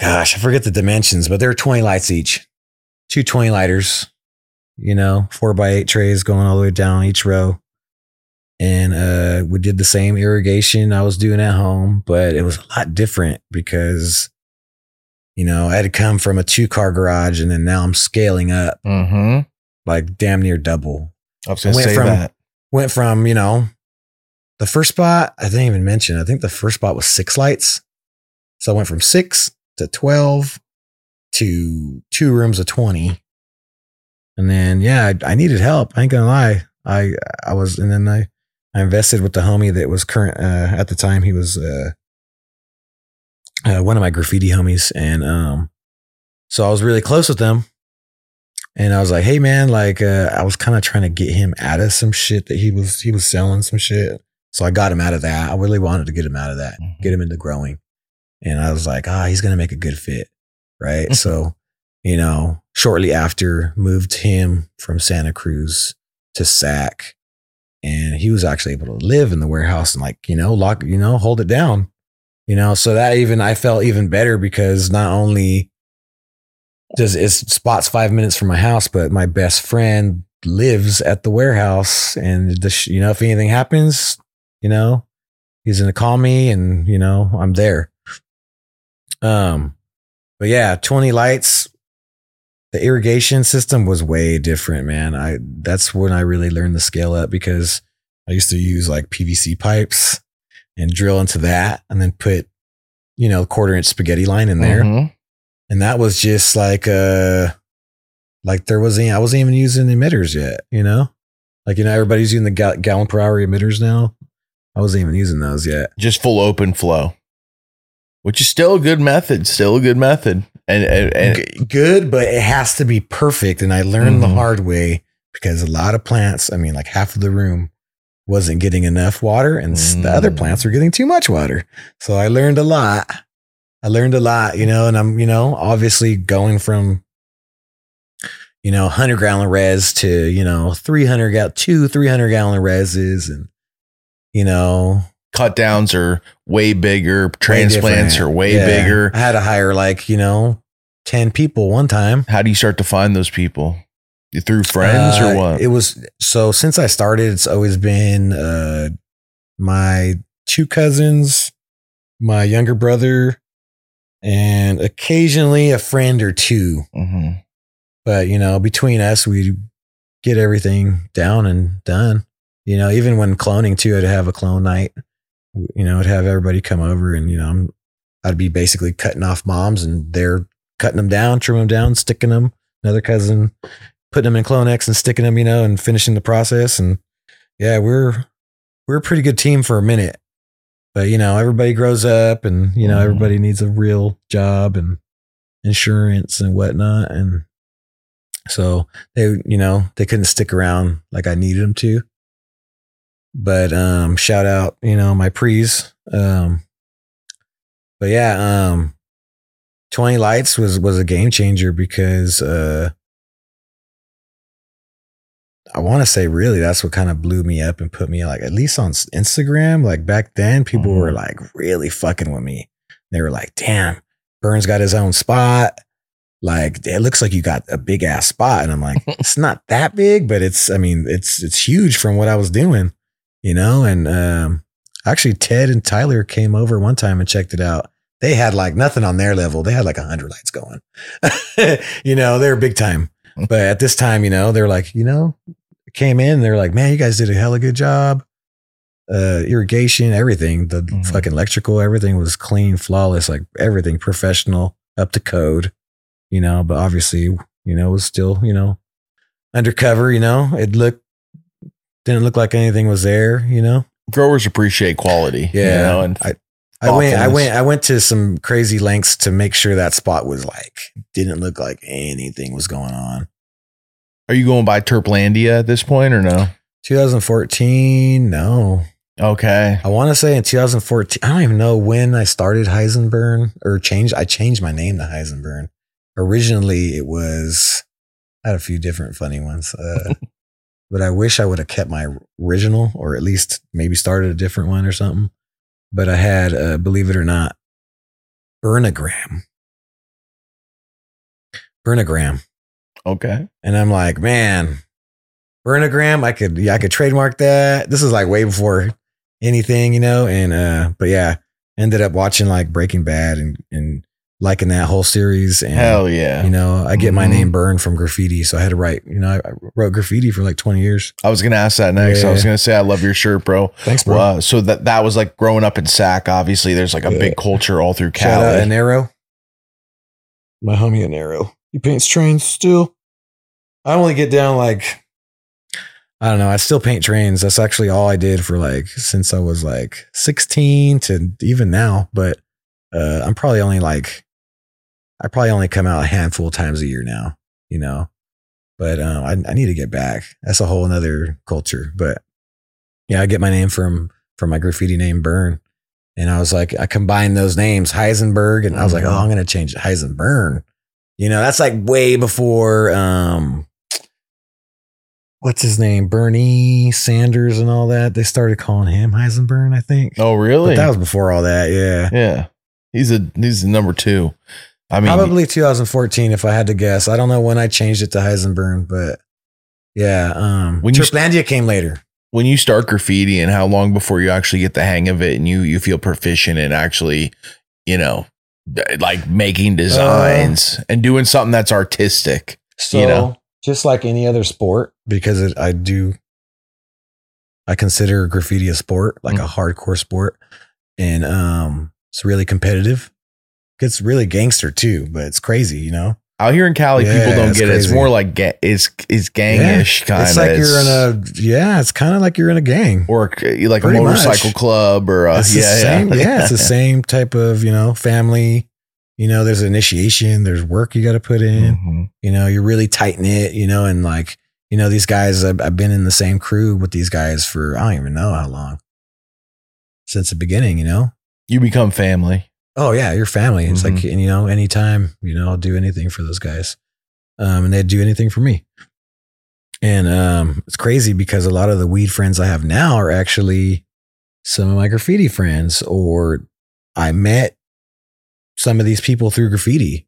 gosh i forget the dimensions but they were 20 lights each two 20 lighters you know four by eight trays going all the way down each row and uh we did the same irrigation i was doing at home but it was a lot different because you know i had to come from a two car garage and then now i'm scaling up Mhm. like damn near double I was gonna say from- that. went from you know the first spot i didn't even mention i think the first spot was six lights so i went from six to 12 to two rooms of 20 and then yeah i, I needed help i ain't gonna lie i i was and then i i invested with the homie that was current uh, at the time he was uh, uh one of my graffiti homies and um so i was really close with them and I was like, "Hey, man!" Like, uh, I was kind of trying to get him out of some shit that he was he was selling some shit. So I got him out of that. I really wanted to get him out of that, Mhm. get him into growing. And I was like, "Ah, he's gonna make a good fit, right?" so, you know, shortly after, moved him from Santa Cruz to Sac, and he was actually able to live in the warehouse and like you know lock you know hold it down, you know. So that even I felt even better because not only does it's spots five minutes from my house, but my best friend lives at the warehouse, and the you know if anything happens, you know he's gonna call me, and you know I'm there. Um, but yeah, twenty lights. The irrigation system was way different, man. I that's when I really learned the scale up because I used to use like PVC pipes and drill into that, and then put you know quarter inch spaghetti line in there Mhm. and that was just like uh like there wasn't I wasn't even using emitters yet, you know? Like you know everybody's using the gal- gallon per hour emitters now. I wasn't even using those yet. Just full open flow. Which is still a good method. Still a good method. And, and, and good, but it has to be perfect. And I learned the Mhm. hard way because a lot of plants, I mean, like half of the room wasn't getting enough water, and s the other Mm. plants were getting too much water. So I learned a lot. I learned a lot, you know, and I'm, you know, obviously going from, you know, 100 gallon res to, you know, 300 gal, two 300 gallon reses and, you know, cut downs are way bigger. Transplants different. are way Yeah. bigger. I had to hire like, you know, 10 people one time. How do you start to find those people? You through friends Uh, or what? It was so since I started, it's always been uh, my two cousins, my younger brother, and occasionally a friend or two. hmm But you know, between us, we get everything down and done. You know, even when cloning too, I'd have a clone night. You know, I'd have everybody come over, and you know, I'm, I'd be basically cutting off moms, and they're cutting them down, trimming them down, sticking them. Another cousin putting them in Clonex and sticking them, you know, and finishing the process. And yeah, we're we're a pretty good team for a minute. But you know, everybody grows up, and you know, Mhm. everybody needs a real job and insurance and whatnot, and so they, you know, they couldn't stick around like I needed them to. But um, shout out, you know, my prees. Um, but yeah, um, Twenty Lights was was a game changer because uh, I want to say really that's what kind of blew me up and put me like at least on Instagram. Like back then, people Mhm. were like really fucking with me. They were like, "Damn, Burns got his own spot." Like it looks like you got a big ass spot, and I'm like, *laughs* it's not that big, but it's. I mean, it's it's huge from what I was doing, you know. And um, actually, Ted and Tyler came over one time and checked it out. They had like nothing on their level. They had like a hundred lights going. *laughs* you know, they're big time. But at this time, you know, they're like, you know, came in, they're like, man, you guys did a hell hella good job. Uh, irrigation, everything, the Mhm. fucking electrical, everything was clean, flawless, like everything professional, up to code, you know. But obviously, you know, it was still, you know, undercover, you know, it looked, didn't look like anything was there, you know. Growers appreciate quality. you Yeah, know, and I- I went, I went, I went to some crazy lengths to make sure that spot was like didn't look like anything was going on. are you going by Terplandia at this point or no? 2014, no. Okay. I want to say in 2014. I don't even know when I started Heisenberg or changed. I changed my name to Heisenberg. Originally, it was. I had a few different funny ones, uh, *laughs* but I wish I would have kept my original, or at least maybe started a different one or something. But I had, uh, believe it or not, Burnagram. Burnagram. Okay. And I'm like, man, Burnagram, I could yeah, I could trademark that. This is like way before anything, you know. And uh, but yeah, ended up watching like Breaking Bad and and liking that whole series. And Hell yeah. you know, I get my Mhm. name burned from graffiti, so I had to write. You know, I, I wrote graffiti for like 20 years. I was gonna ask that next. I was gonna say I love your shirt, bro. Thanks, Well, so that that was like growing up in Sac. Obviously, there's like a Yeah. big culture all through Shout out Cali. Anero. My homie arrow He paints trains still. I only get down like I don't know. I still paint trains. That's actually all I did for like since I was like 16 to even now. But uh, I'm probably only like I probably only come out a handful of times a year now. You know, but um, I, I need to get back. That's a whole nother culture. But yeah, I get my name from from my graffiti name Burn. And I was like, I combined those names, Heisenberg, and I was like, Mhm. oh, I'm gonna change it Heisenburn. You know, that's like way before um what's his name? Bernie Sanders and all that. They started calling him Heisenburn, I think. oh, really? But that was before all that, yeah. yeah. He's a he's the number two. I mean, Probably 2014 if I had to guess. I don't know when I changed it to Heisenberg, but yeah, um When when you- came later. when you start graffiti and how long before you actually get the hang of it and you you feel proficient in actually, you know, like making designs and doing something that's artistic. So You know? just like any other sport, because it, I do, I consider graffiti a sport, like a hardcore sport, and um, it's really competitive. It's really gangster too, but it's crazy, you know. Out here in Cali, Yeah, people don't it's get it. It's more like ga- it's it's gangish kind of. It's like you're in a yeah. It's kind of like you're in a gang. or like a motorcycle much. club or a, It's yeah, the same. yeah, Yeah, it's the *laughs* same type of you know family. You know, there's initiation. There's work you got to put in. Mhm. You know, you're really tight knit. You know, and like you know these guys. I've, I've been in the same crew with these guys for I don't even know how long since the beginning. You know. You become family. Oh yeah, your family. It's like Mhm. and, you know, anytime you know, I'll do anything for those guys, um, and they'd do anything for me. And um, it's crazy because a lot of the weed friends I have now are actually some of my graffiti friends, or I met some of these people through graffiti.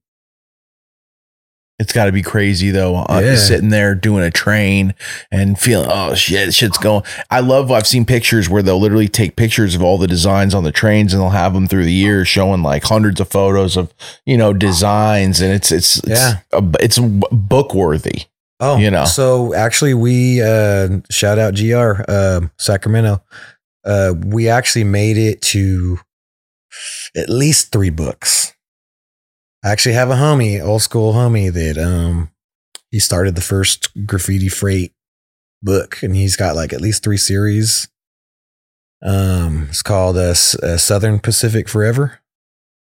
It's got to be crazy though. Uh, Yeah. Sitting there doing a train and feeling, oh shit, shit's going. I love. I've seen pictures where they'll literally take pictures of all the designs on the trains and they'll have them through the years, showing like hundreds of photos of you know designs, and it's it's, it's Yeah. a, it's book worthy. Oh, You know. So actually, we uh, shout out Gr uh, Sacramento. Uh, we actually made it to at least three books. I actually have a homie, old school homie, that um he started the first graffiti freight book, and he's got like at least three series. Um, it's called uh, S- uh, Southern Pacific Forever,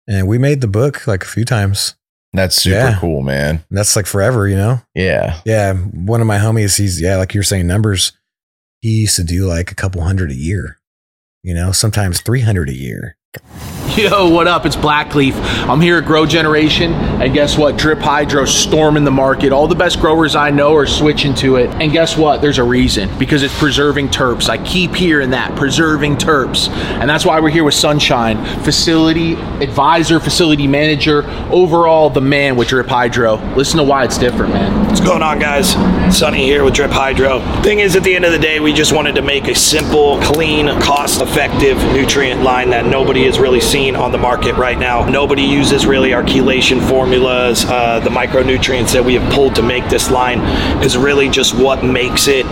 and we made the book like a few times. That's super Yeah. cool, man. And that's like forever, you know. Yeah. Yeah, one of my homies, he's yeah, like you're saying numbers. He used to do like a couple hundred a year, you know, sometimes three hundred a year. *laughs* Yo, what up? It's Blackleaf. I'm here at Grow Generation, and guess what? Drip Hydro storming the market. All the best growers I know are switching to it, and guess what? There's a reason because it's preserving terps. I keep hearing that preserving terps, and that's why we're here with Sunshine, facility advisor, facility manager, overall the man with Drip Hydro. Listen to why it's different, man. What's going on, guys? Sunny here with Drip Hydro. Thing is, at the end of the day, we just wanted to make a simple, clean, cost effective nutrient line that nobody has really on the market right now. Nobody uses really our chelation formulas. Uh, the micronutrients that we have pulled to make this line is really just what makes it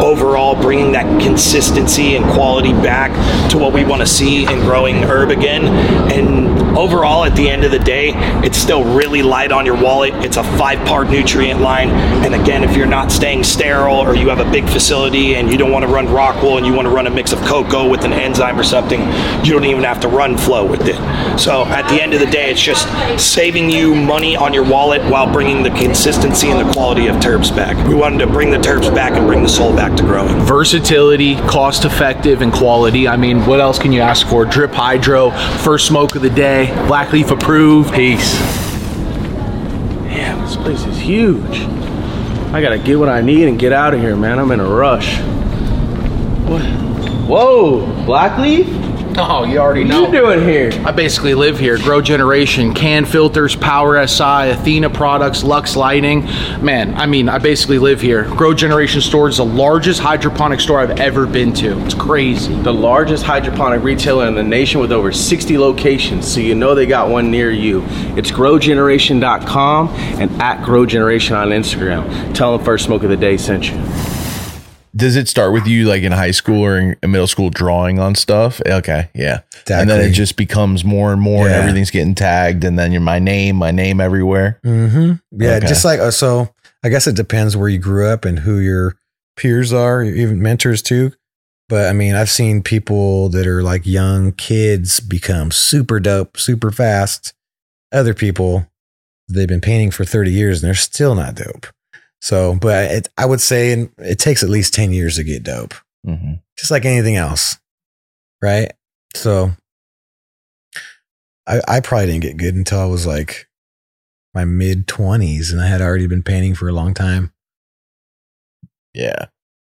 overall bringing that consistency and quality back to what we want to see in growing herb again. And overall, at the end of the day, it's still really light on your wallet. It's a five part nutrient line. And again, if you're not staying sterile or you have a big facility and you don't want to run rock wool and you want to run a mix of cocoa with an enzyme or something, you don't even have to run flow with it. So at the end of the day, it's just saving you money on your wallet while bringing the consistency and the quality of terps back. We wanted to bring the terps back and bring the soul back to growing. versatility, cost effective, and quality. I mean, what else can you ask for? Drip Hydro, first smoke of the day, Blackleaf approved. Peace. Damn, this place is huge. I gotta get what I need and get out of here, man. I'm in a rush. What? Whoa, Blackleaf? Oh, you already What know. you doing here? I basically live here. Grow Generation, can filters, Power SI, Athena products, Lux Lighting. Man, I mean, I basically live here. Grow Generation store is the largest hydroponic store I've ever been to. It's crazy. The largest hydroponic retailer in the nation with over 60 locations, so you know they got one near you. It's growgeneration.com and at Grow Generation on Instagram. Tell them First Smoke of the Day sent you. Does it start with you like in high school or in middle school drawing on stuff? Okay, yeah. And then it just becomes more and more, and everything's getting tagged, and then you're my name, my name everywhere. Mm-hmm. Yeah, Okay. just like uh, so. I guess it depends where you grew up and who your peers are, even mentors too. But I mean, I've seen people that are like young kids become super dope, super fast. Other people, they've been painting for 30 years and they're still not dope. So, but it, I would say it, it takes at least 10 years to get dope, hmm just like anything else. Right. So I, I probably didn't get good until I was like my mid 20s and I had already been painting for a long time. Yeah,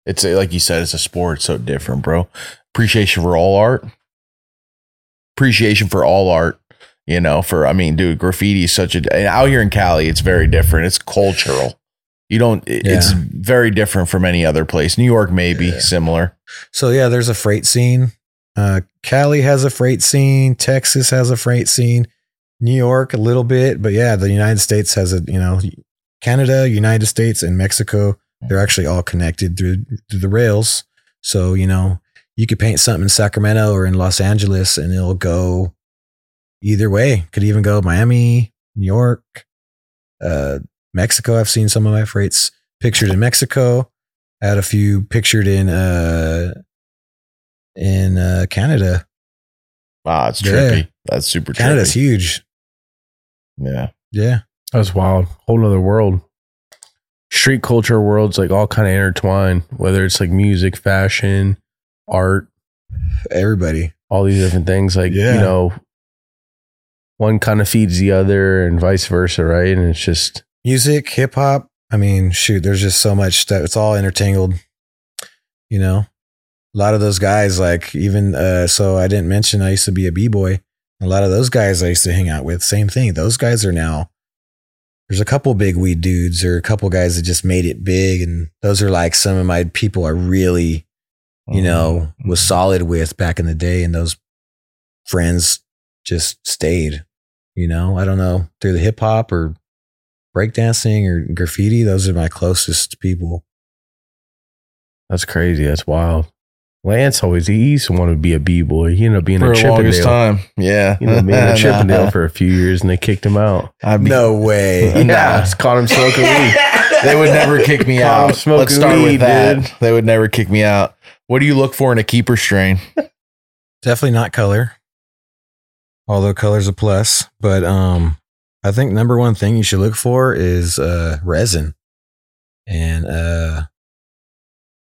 it's a, like you said, it's a sport, so different, bro. Appreciation for all art. Appreciation for all art. You know, for I mean, dude, graffiti is such a out here in Cali. It's very different. It's cultural. You don't. it- It's very different from any other place. New York may be Yeah. similar. So yeah, there's a freight scene. Uh, Cali has a freight scene. Texas has a freight scene. New York a little bit, but yeah, the United States has a you know Canada, United States, and Mexico. They're actually all connected through through the rails. So you know you could paint something in Sacramento or in Los Angeles, and it'll go either way. Could even go Miami, New York. uh, Mexico. I've seen some of my freights pictured in Mexico. I had a few pictured in uh, in uh, Canada. Wow, it's Yeah. trippy. That's super trippy. Canada's trippy. huge. Yeah. Yeah. That's wild. Whole other world. Street culture worlds like all kind of intertwined, whether it's like music, fashion, art, Everybody. all these different things. Like, Yeah. you know, one kind of feeds the other and vice versa, right? And it's just, Music, hip hop. I mean, shoot, there's just so much stuff. It's all intertangled. You know, a lot of those guys, like even uh, so, I didn't mention I used to be a b boy. A lot of those guys I used to hang out with, same thing. Those guys are now. There's a couple big weed dudes, or a couple guys that just made it big, and those are like some of my people I really, you know, was solid with back in the day, and those friends just stayed. You know, I don't know through the hip hop or breakdancing or graffiti. Those are my closest people. that's crazy. That's wild. Lance always, he used to want to be a B boy. He ended up being for a the longest time. Yeah. You know, being a *laughs* Chippendale for a few years and they kicked him out. I mean, No way. *laughs* Nah. Yeah, just caught him smoking weed. *laughs* they would never kick me Caught him out. smoking Let's start weed, with that. dude. They would never kick me out. What do you look for in a keeper strain? Definitely not color. Although color's a plus. But um I think number one thing you should look for is uh resin. And uh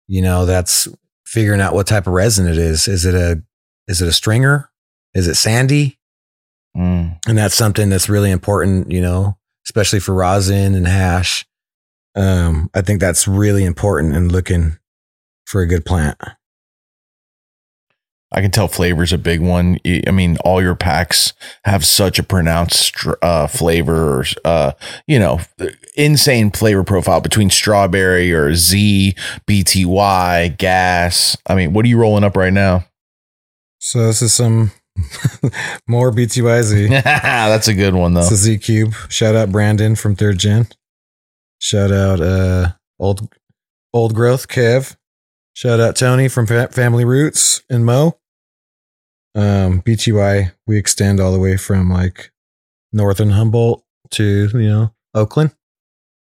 you know, that's figuring out what type of resin it is. Is it a is it a stringer? Is it sandy? Mm. and that's something that's really important you know especially for rosin and hash um i think that's really important in looking for a good plant I can tell flavor's a big one. I mean, all your packs have such a pronounced uh, flavor, or, uh, you know, insane flavor profile between strawberry or Z, BTY, gas. I mean, what are you rolling up right now? so this is some *laughs* more btyz *laughs* That's a good one, though. it's a z cube shout out brandon from third gen shout out uh old old growth kev shout out tony from Fa- family roots and mo. Um bty we extend all the way from like northern humboldt to you know oakland.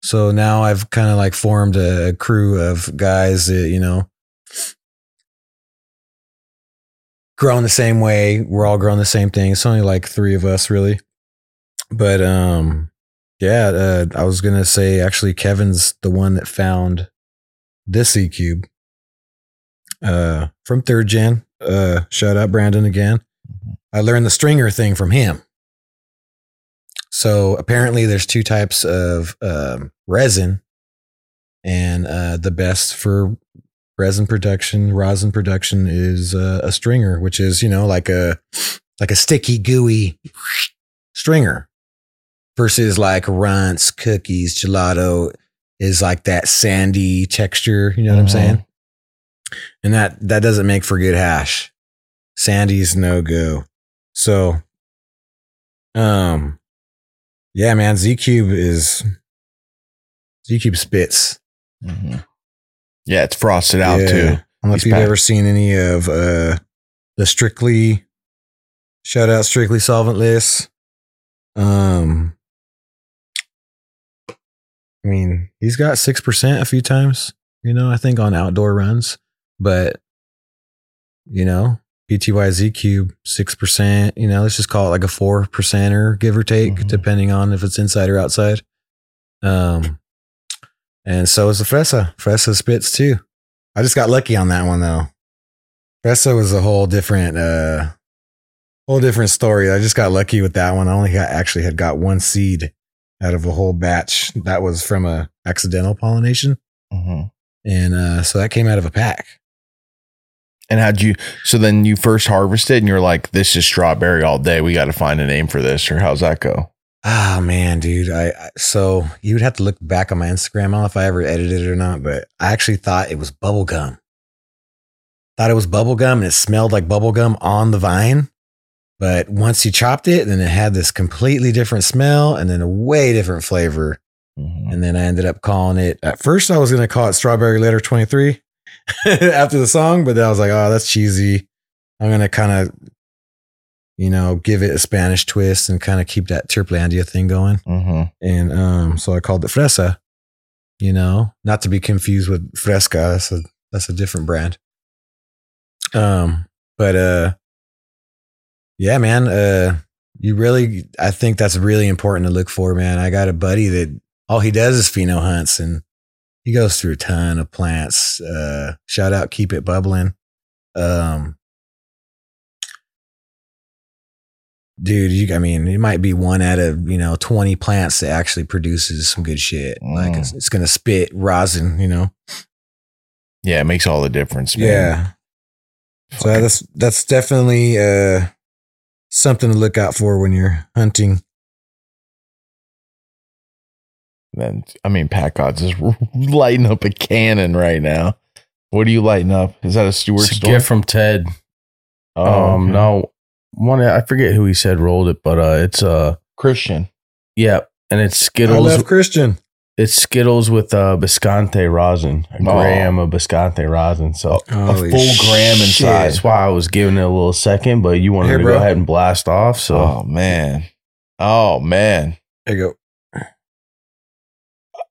So now i've kind of like formed a crew of guys that you know grown the same way. We're all growing the same thing. It's only like three of us really. But um yeah uh, i was gonna say actually kevin's the one that found this e cube uh from third gen uh shout out brandon again. I learned the stringer thing from him. So apparently there's two types of um, resin and uh the best for resin production rosin production is uh, a stringer which is you know like a like a sticky gooey stringer versus like runts cookies gelato is like that sandy texture you know what i'm Mhm. saying and that that doesn't make for good hash sandy's no go so um yeah man z cube is z cube spits Mhm. Yeah, it's frosted out Yeah. too. I don't know He's if you've back. ever seen any of uh the Strictly shout out Strictly solventless. Um I mean, he's got six percent a few times, you know, I think on outdoor runs. But you know, BTYZ cube, six percent, you know, let's just call it like a four percenter, give or take, Mhm. depending on if it's inside or outside. Um and so is the Fresa. Fresa spits too. I just got lucky on that one though. Fresa was a whole different uh whole different story. I just got lucky with that one. I only got actually had got one seed out of a whole batch. That was from a accidental pollination. Mhm. And uh so that came out of a pack. And how'd you? So then you first harvested, and you're like, "This is strawberry all day. We got to find a name for this." Or how's that go? Oh man, dude. I, I so you would have to look back on my Instagram. I don't know if I ever edited it or not, but I actually thought it was bubble gum. Thought it was bubble gum and it smelled like bubble gum on the vine. But once you chopped it, then it had this completely different smell and then a way different flavor. Mhm. And then I ended up calling it at first I was gonna call it Strawberry Letter 23 *laughs* after the song, but then I was like, oh, that's cheesy. I'm gonna kind of you know, give it a Spanish twist and kind of keep that Terplandia thing going. hmm And um, so I called it Fresa. You know, not to be confused with Fresca. That's a that's a different brand. Um, but uh, yeah, man. Uh, you really, I think that's really important to look for, man. I got a buddy that all he does is pheno hunts, and he goes through a ton of plants. Uh, shout out, keep it bubbling. Um, dude, you, I mean, it might be one out of, you know, 20 plants that actually produces some good shit. Like Mm. it's, it's going to spit rosin, you know? Yeah, it makes all the difference, man. Yeah. So that's, that's definitely, uh, something to look out for when you're hunting. Then I mean, Pat God's is *laughs* lighting up a cannon right now. What are you lighting up? Is that a Stewart It's a gift from Ted. Oh, um, okay. no, one I forget who he said rolled it, but uh, it's uh, Christian. yeah, and it's Skittles. I Skittles. love Christian. It's Skittles with uh, Bisconte rosin, a Oh. gram of Bisconte rosin. So Holy a full gram shit. inside. that's why I was giving it a little second, but you wanted Here, to bro. go ahead and blast off. So oh man. Oh man. There you go.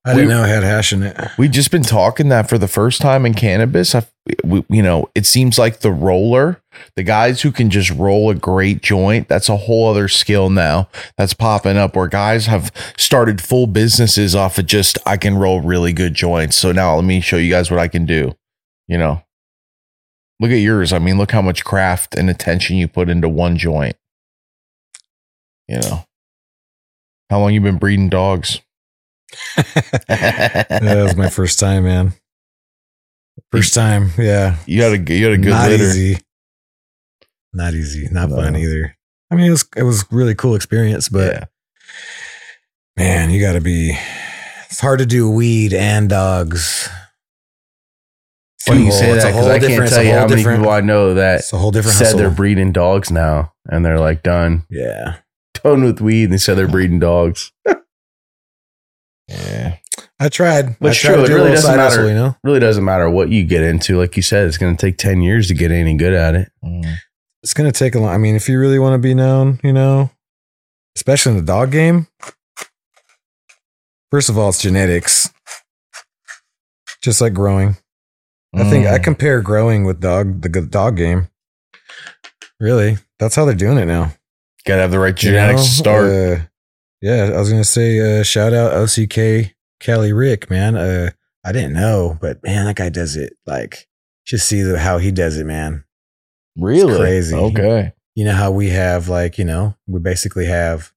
I didn't We- know I had hash in it. We've just been talking that for the first time in cannabis. I, we, you know, it seems like the roller, the guys who can just roll a great joint, that's a whole other skill now that's popping up where guys have started full businesses off of just, I can roll really good joints. So now let me show you guys what I can do. You know, look at yours. I mean, look how much craft and attention you put into one joint. You know, how long you been breeding dogs? That was my first time, man. First time. Yeah. You had a you had a good not litter. easy. Not easy. Not fun either. I mean, it was it was really cool experience, but yeah. man, you got to be. It's hard to do weed and dogs. Funny you say that because I can't tell you how many people I know that It's a whole different said hustle. they're breeding dogs now, and they're like done, yeah, done with weed. And they said they're breeding dogs. *laughs* Yeah. I tried. But I it's tried true, it really doesn't side hustle, matter. you know. really doesn't matter what you get into. Like you said, it's going to take ten years to get any good at it. Mm. It's gonna take a long. I mean, if you really want to be known, you know, especially in the dog game. First of all, it's genetics. Just like growing. I think I Mm. compare growing with dog the dog game. Really, that's how they're doing it now. gotta have the right You genetics to start. Uh, yeah, I was gonna say uh, shout out OCK Kelly Rick, man. Uh, I didn't know, but man, that guy does it like just see the, how he does it, man. really crazy. Okay. You know how we have like you know we basically have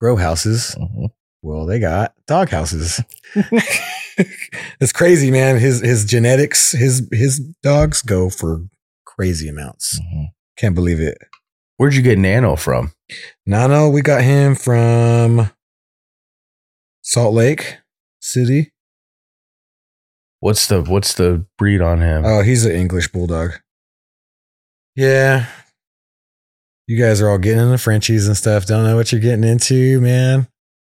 grow houses. Mhm. Well, they got dog houses. *laughs* it's crazy, man. His his genetics, his his dogs go for crazy amounts. Mhm. Can't believe it. Where'd you get Nano from? Nano, we got him from Salt Lake City. What's the what's the breed on him? Oh, he's an English bulldog. Yeah. You guys are all getting into Frenchies and stuff. Don't know what you're getting into, man.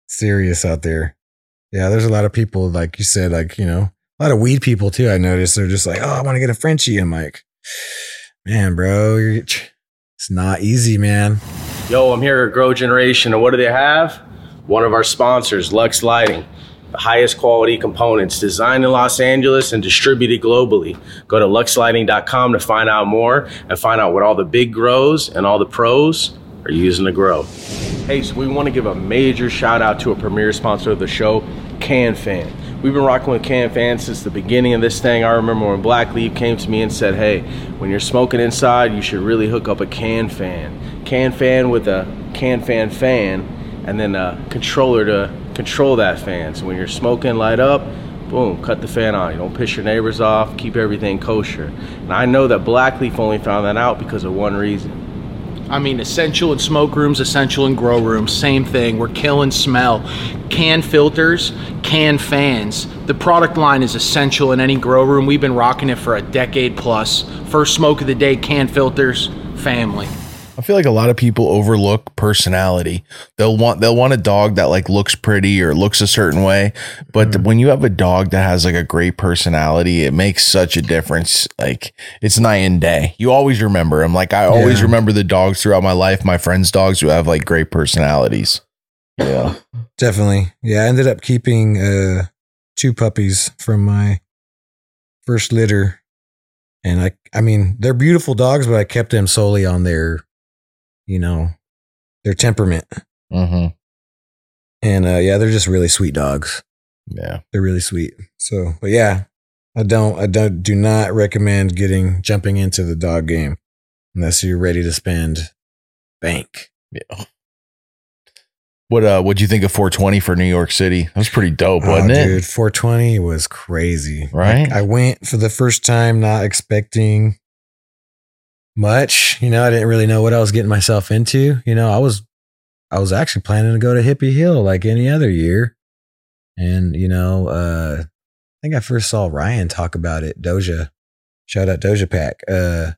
Serious out there. Yeah, there's a lot of people, like you said, like, you know, a lot of weed people too. I noticed they're just like, oh, I want to get a Frenchie. I'm like, man, bro, you're, it's not easy, man. Yo, I'm here at Grow Generation, and what do they have? One of our sponsors, Lux Lighting. The highest quality components designed in Los Angeles and distributed globally. Go to luxlighting.com to find out more and find out what all the big grows and all the pros are using to grow. Hey, so we want to give a major shout out to a premier sponsor of the show, CanFan. We've been rocking with CanFan since the beginning of this thing. I remember when Blackleaf came to me and said, "Hey, when you're smoking inside, you should really hook up a Can Fan. Can Fan with a Can fan, fan and then a controller to control that fan. So when you're smoking, light up." Boom, cut the fan on. You don't piss your neighbors off, keep everything kosher. And I know that Blackleaf only found that out because of one reason. I mean, essential in smoke rooms, essential in grow rooms, same thing. We're killing smell. Can filters, can fans. The product line is essential in any grow room. We've been rocking it for a decade plus. First smoke of the day, can filters, family. I feel like a lot of people overlook personality. They'll want they'll want a dog that like looks pretty or looks a certain way, but Mm-hmm. when you have a dog that has like a great personality, it makes such a difference. Like it's night and day. You always remember them. Like I always Yeah. remember the dogs throughout my life, my friends' dogs who have like great personalities. Yeah. *laughs* Definitely. Yeah, I ended up keeping uh two puppies from my first litter. And I I mean, they're beautiful dogs, but I kept them solely on their you know, their temperament. Mm-hmm. And uh yeah, they're just really sweet dogs. Yeah. They're really sweet. So, but yeah, I don't I don't do not recommend getting jumping into the dog game unless you're ready to spend bank. Yeah. What uh what'd you think of 420 for New York City? That was pretty dope, wasn't oh, it? Dude, 420 was crazy. Right? Like, I went for the first time not expecting much. You know, I didn't really know what I was getting myself into. You know, I was I was actually planning to go to Hippie Hill like any other year. And, you know, uh I think I first saw Ryan talk about it, Doja. Shout out Doja Pak. Uh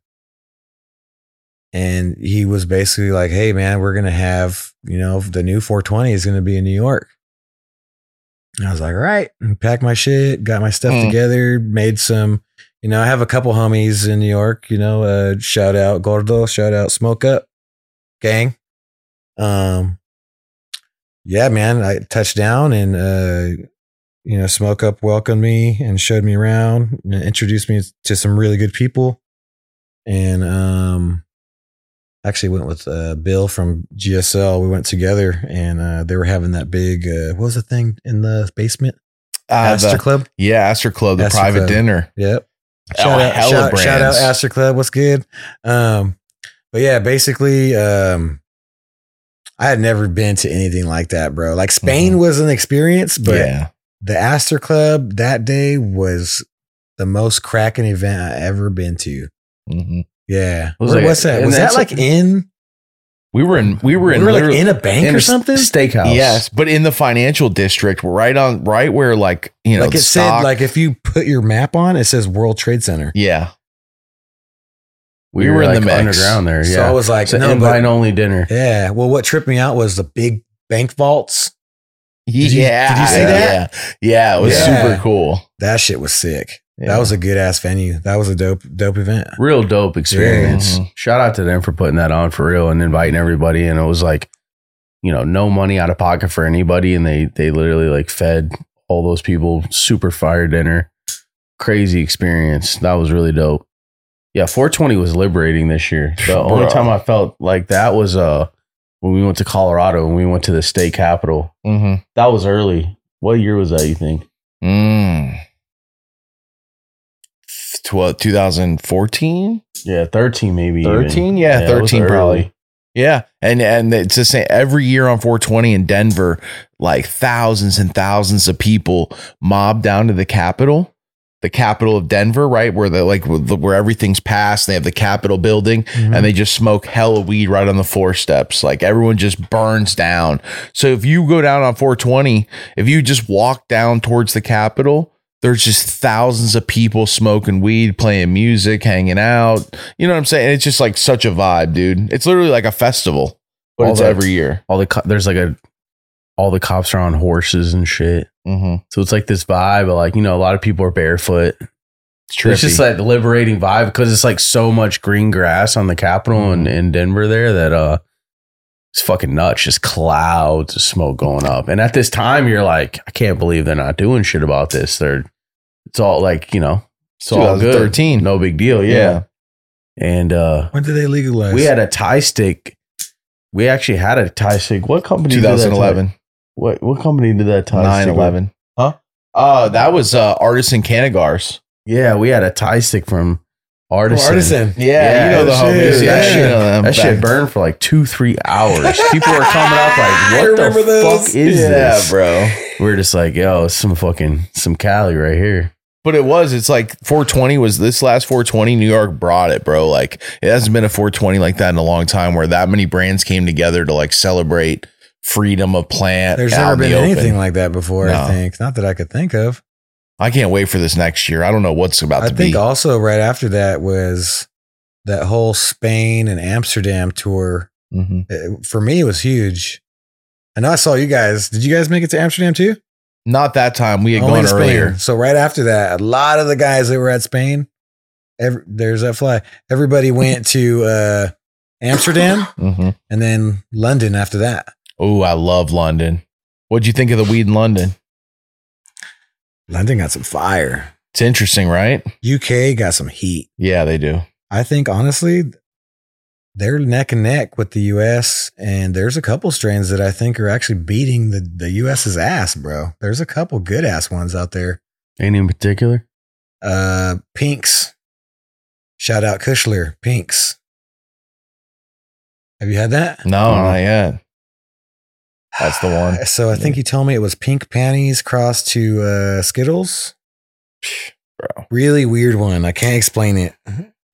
and he was basically like, "Hey man, we're to have, you know, the new 420 is to be in New York." And I was like, all right, and packed my shit, got my stuff Mm. together, made some, you know, I have a couple homies in New York, you know, uh, shout out Gordo, shout out Smoke Up gang. Um, yeah, man, I touched down and, uh, you know, Smoke Up welcomed me and showed me around and introduced me to some really good people. And, um, actually went with uh, Bill from GSL. We went together and uh, they were having that big, uh, what was the thing in the basement? Uh, Astor the- Club. yeah, Astor Club, the Astor private Club. dinner. Yep. Oh, Shout out, hella shout, shout out. Astor Club. What's good? Um, but yeah, basically, um, I had never been to anything like that, bro. Like Spain Mhm. was an experience, but yeah. the Astor Club that day was the most cracking event I ever been to. hmm Yeah. Was Where like- was that? Was that like- in? We were in we were We in were like in a bank in or something. steakhouse. Yes, but in the financial district, right on right where like you know like it stock- said, like if you put your map on, it says World Trade Center. yeah. we, We were, were in like the mix. underground there. Yeah, So Yeah, I was like, an no, invite only dinner. yeah. Well, what tripped me out was the big bank vaults. Yeah, you- did you see that? Yeah, yeah, it was Yeah. super cool. That shit was sick. Yeah. That was a good ass venue. That was a dope, dope event. Real dope experience. Mhm. Shout out to them for putting that on for real and inviting everybody. And it was like, you know, no money out of pocket for anybody. And they they literally like fed all those people super fire dinner. Crazy experience. That was really dope. Yeah, 420 was liberating this year. The only time I felt like that was uh when we went to Colorado and we went to the state capital. Mm-hmm. That was early. What year was that, you think? Mm. What 2014? Yeah, 13 maybe. 13? Yeah, was 13 probably. Yeah, and and it's the same every year on 420 in Denver, like thousands and thousands of people mob down to the Capitol, the capital of Denver, right where the like where everything's passed. They have the Capitol building, mm-hmm. and they just smoke hella weed right on the floor steps. Like everyone just burns down. So if you go down on 420, if you just walk down towards the Capitol, there's just thousands of people smoking weed, playing music, hanging out. You know what I'm saying? It's just like such a vibe, dude. It's literally like a festival, but All it's the- every year. All the co- there's like a all the cops are on horses and shit. Mm-hmm. So it's like this vibe, of like you know, a lot of people are barefoot. It's true. It's just like the liberating vibe because it's like so much green grass on the Capitol and in Denver there that uh, it's fucking nuts. Just clouds of smoke going up, and at this time you're like, I can't believe they're not doing shit about this. They're it's all like you know, it's all good, 2013. no big deal, yeah. Yeah. And uh, When did they legalize? we had a Thai stick. We actually had a Thai stick. What company? did that tie- 2011, What what company did that tie 9 stick? 11. Huh? Uh, that was uh, Artisan Cannagars. Yeah, we had a Thai stick from Oh, Artisan. Artisan. Yeah, you know the shit, homies. Yeah, yeah. you know them That shit burned for like two, three hours. *laughs* People were coming up like, "What the those. fuck is yeah, this?" bro. We're just like, "Yo, some fucking some Cali right here." But it was. It's like 420 was this last 420. New York brought it, bro. Like it hasn't been a 420 like that in a long time, where that many brands came together to like celebrate freedom of plant. There's never the been open. anything like that before. No. I think not that I could think of. I can't wait for this next year. I don't know what's about I to think also right after that was that whole Spain and Amsterdam tour hmm it- for me it was huge. I know I saw you guys. Did you guys make it to Amsterdam too? Not that time. We had Only gone Spain. earlier. So right after that, a lot of the guys that were at Spain, every, there's that fly. Everybody went to uh, Amsterdam *laughs* hmm and then London after that. Oh, I love London. What'd you think of the weed in London? London got some fire. It's interesting, right? UK got some heat. Yeah, they do. I think honestly, they're neck and neck with the US, and there's a couple strains that I think are actually beating the, the US's ass, bro. There's a couple good ass ones out there. Any in particular? Uh Pinks. Shout out Kushler, Pinks. Have you had that? No, Mhm. not yet. That's the one. *sighs* So I think you told me it was pink panties crossed to uh Skittles. Bro. Really weird one. I can't explain it.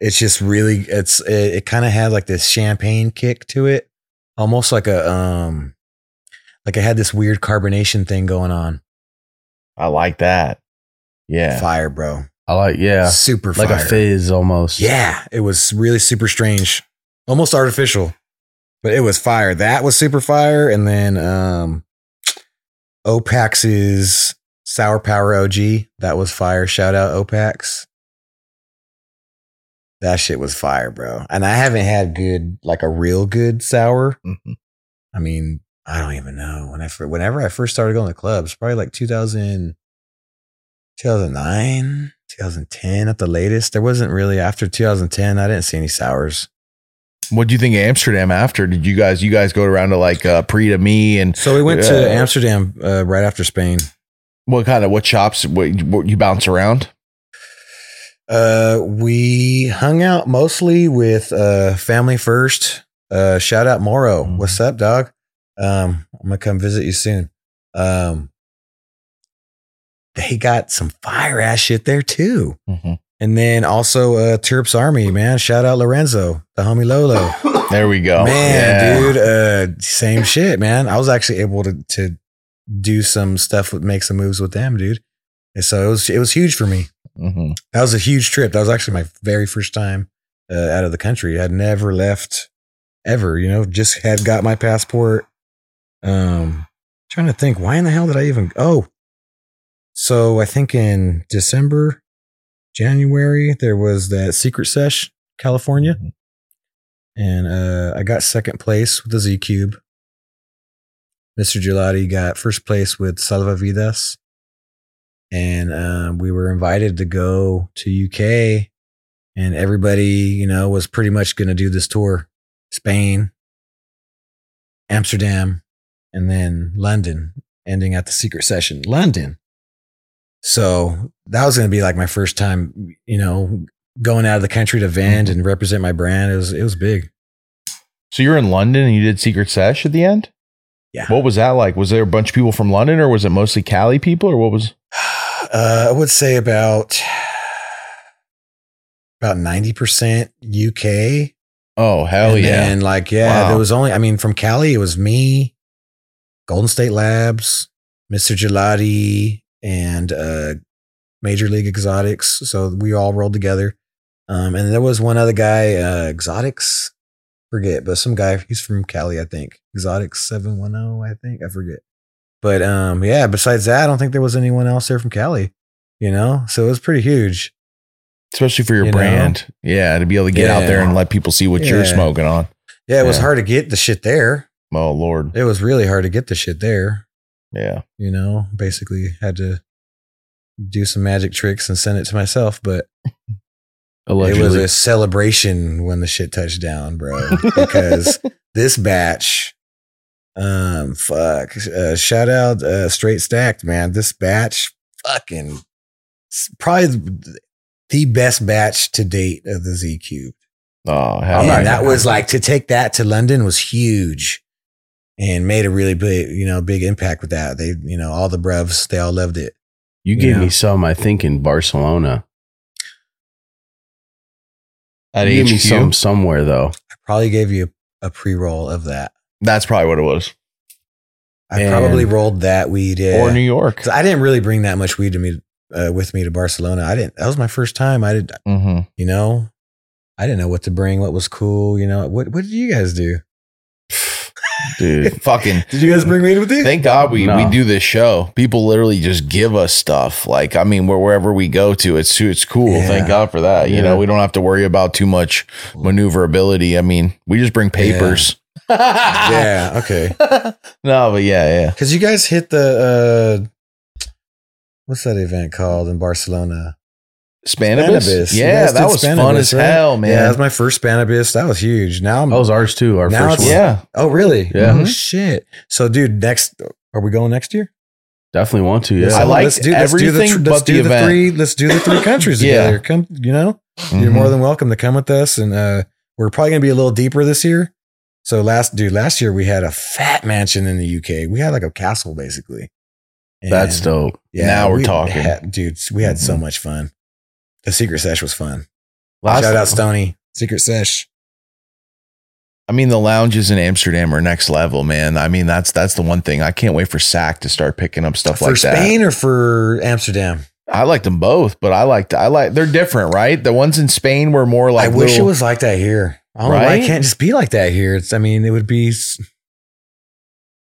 It's just really it's it, it kind of had like this champagne kick to it. Almost like a um like it had this weird carbonation thing going on. I like that. Yeah. Fire, bro. I like, yeah, Super like fire. a fizz almost. Yeah, it was really super strange. Almost artificial. But it was fire. That was super fire. And then um Opax's Sour Power OG. That was fire. Shout out Opax. That shit was fire, bro. And I haven't had good, like a real good sour. Mhm. I mean, I don't even know. When I whenever I first started going to clubs, probably like 2000, 2009, 2010 at the latest. There wasn't really after 2010. I didn't see any sours. What do you think of Amsterdam after? Did you guys you guys go around to like uh pre to me and So we went Uh, to Amsterdam uh, right after Spain. what kind of what shops what, what you bounce around? Uh, we hung out mostly with uh, Family First. Uh, shout out Moro. Mhm. What's up, dog? Um, I'm gonna come visit you soon. Um, they got some fire ass shit there too. Mhm. And then also uh, Terps Army, man. Shout out Lorenzo, the homie Lolo. *coughs* There we go. man, Yeah. dude, uh, same shit, man. I was actually able to to do some stuff with make some moves with them, dude. And so it was it was huge for me. Mhm. That was a huge trip. That was actually my very first time uh, out of the country. I'd never left ever, you know, just had got my passport. Um, trying to think, why in the hell did I even, oh, so I think in December, January, there was that secret sesh, California. And uh, I got second place with the Z Cube. Mr. Gelati got first place with Salva Vidas and um, we were invited to go to UK, and everybody, you know, was pretty much going to do this tour: Spain, Amsterdam, and then London, ending at the secret session, London. So that was going to be like my first time, you know, going out of the country to vend and represent my brand. It was it was big. So you're in London and you did Secret Sesh at the end? Yeah. What was that like? Was there a bunch of people from London or was it mostly Cali people or what was *sighs* Uh, I would say about about ninety percent UK. Oh, hell and yeah. And like yeah, Wow. there was only I mean from Cali it was me, Golden State Labs, Mr. Gelati, and uh Major League Exotics. So we all rolled together. Um and there was one other guy, uh Exotics, forget, but some guy he's from Cali, I think. Exotics 710, I think. I forget. But um yeah, besides that, I don't think there was anyone else there from Cali, you know? So it was pretty huge. Especially for your You know? brand. Yeah, to be able to get out there and let people see what you're smoking on. Yeah, it was Yeah. hard to get the shit there. Oh, Lord. It was really hard to get the shit there. Yeah. you know, basically had to do some magic tricks and send it to myself, but *laughs* it was a celebration when the shit touched down, bro. Because *laughs* this batch, um, fuck, uh, shout out, uh, straight stacked, man. This batch, fucking, probably the- the best batch to date of the Z Cube. Oh, hell and yeah. that was like to take that to London was huge and made a really big, you know, big impact with that. They, you know, all the brevs, they all loved it. you gave Yeah. me some, I think, in Barcelona. at you gave me HQ. some somewhere though. I probably gave you a pre roll of that. That's probably what it was. I And- probably rolled that weed. Yeah. Or New York. 'Cause I didn't really bring that much weed to me uh, with me to Barcelona. I didn't. That was my first time. I did. Mm-hmm. You know, I didn't know what to bring, what was cool. You know, what what did you guys do? *laughs* dude. *laughs* Fucking Did you guys bring weed with you? Thank God we, No. we do this show. People literally just give us stuff. Like, I mean, where, wherever we go to, it's it's cool. Yeah. Thank God for that. You Yeah. know, we don't have to worry about too much maneuverability. I mean, we just bring papers. Yeah, okay. *laughs* no, but yeah, yeah. Because you guys hit the uh what's that event called in Barcelona? Spannabis. Spannabis. Yeah, that did was fun as right? hell, man. Yeah, that was my first Spannabis. That was huge. Now I'm That was ours too. Our Now first one. yeah. Oh really? Yeah. Oh shit. So dude, next are we going next year? Definitely want to. Yeah. Let's- I like let's do, let's do the, everything let's but the do the event. three let's do the three *coughs* countries Yeah. together. Come you know? You're Mhm. more than welcome to come with us. And uh we're probably gonna be a little deeper this year. So last dude, last year we had a fat mansion in the UK. We had like a castle basically. That's And- dope. Now we're we talking. had- dude. We had so Mhm. much fun. The secret sesh was fun. Last Shout out Stony. Secret sesh. I mean, the lounges in Amsterdam are next level, man. I mean, that's that's the one thing. I can't wait for SAC to start picking up stuff for like that. For Spain or for Amsterdam? I liked them both, but I liked I like they're different, right? The ones in Spain were more like I wish little- it was like that here. I don't know why Right? can't just be like that here. It's. I mean, it would be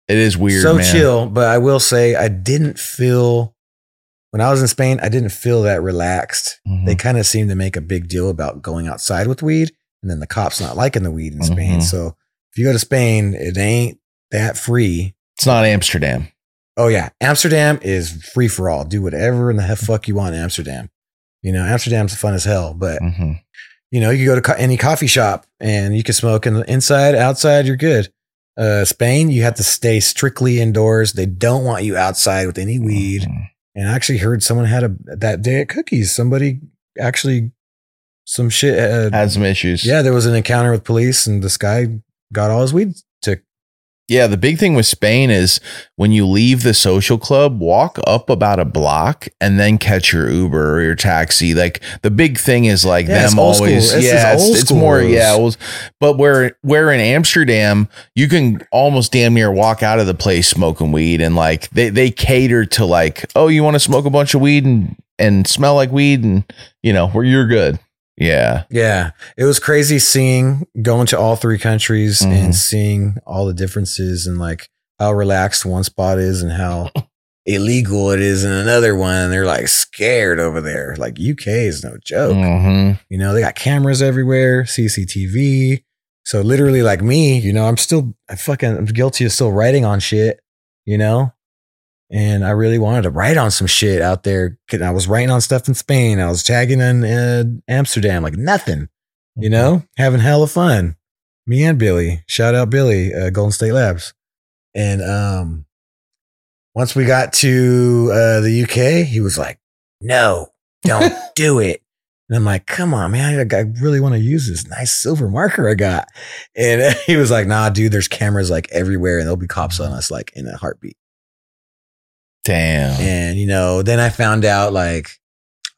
It is weird, so man. chill. But I will say, I didn't feel when I was in Spain. I didn't feel that relaxed. Mhm. They kind of seemed to make a big deal about going outside with weed, and then the cops not liking the weed in Spain. Mhm. So if you go to Spain, it ain't that free. It's not Amsterdam. Oh yeah, Amsterdam is free for all. Do whatever in the fuck you want in Amsterdam. You know, Amsterdam's fun as hell, but hmm you know, you go to co- any coffee shop and you can smoke in the inside, outside, you're good. Uh, Spain, you have to stay strictly indoors. They don't want you outside with any weed. Mhm. And I actually heard someone had a that day at Cookies. Somebody actually some shit. Uh, Had some issues. yeah, there was an encounter with police, and this guy got all his weed. Yeah, the big thing with Spain is when you leave the social club, walk up about a block and then catch your Uber or your taxi. Like the big thing is like Yeah, them old always. Yeah, it's, old it's more. Yeah, it was, but where where in Amsterdam, you can almost damn near walk out of the place smoking weed, and like they they cater to like, oh, you want to smoke a bunch of weed and and smell like weed, and you know where you're good. Yeah, Yeah, it was crazy seeing going to all three countries Mhm. and seeing all the differences and like how relaxed one spot is and how *laughs* illegal it is in another one. And they're like scared over there. Like UK is no joke. hmm You know, they got cameras everywhere, CCTV. So literally, like me, you know, I'm still, I fucking, I'm guilty of still writing on shit, you know? And I really wanted to write on some shit out there. I was writing on stuff in Spain. I was tagging in uh, Amsterdam, like nothing, you know, having hella fun. Me and Billy, shout out Billy, uh, Golden State Labs. And um, once we got to uh, the UK, he was like, no, don't *laughs* do it. And I'm like, come on, man. I, I really want to use this nice silver marker I got. And *laughs* he was like, nah, dude, there's cameras like everywhere and there'll be cops on us like in a heartbeat. Damn. And, you know, then I found out like,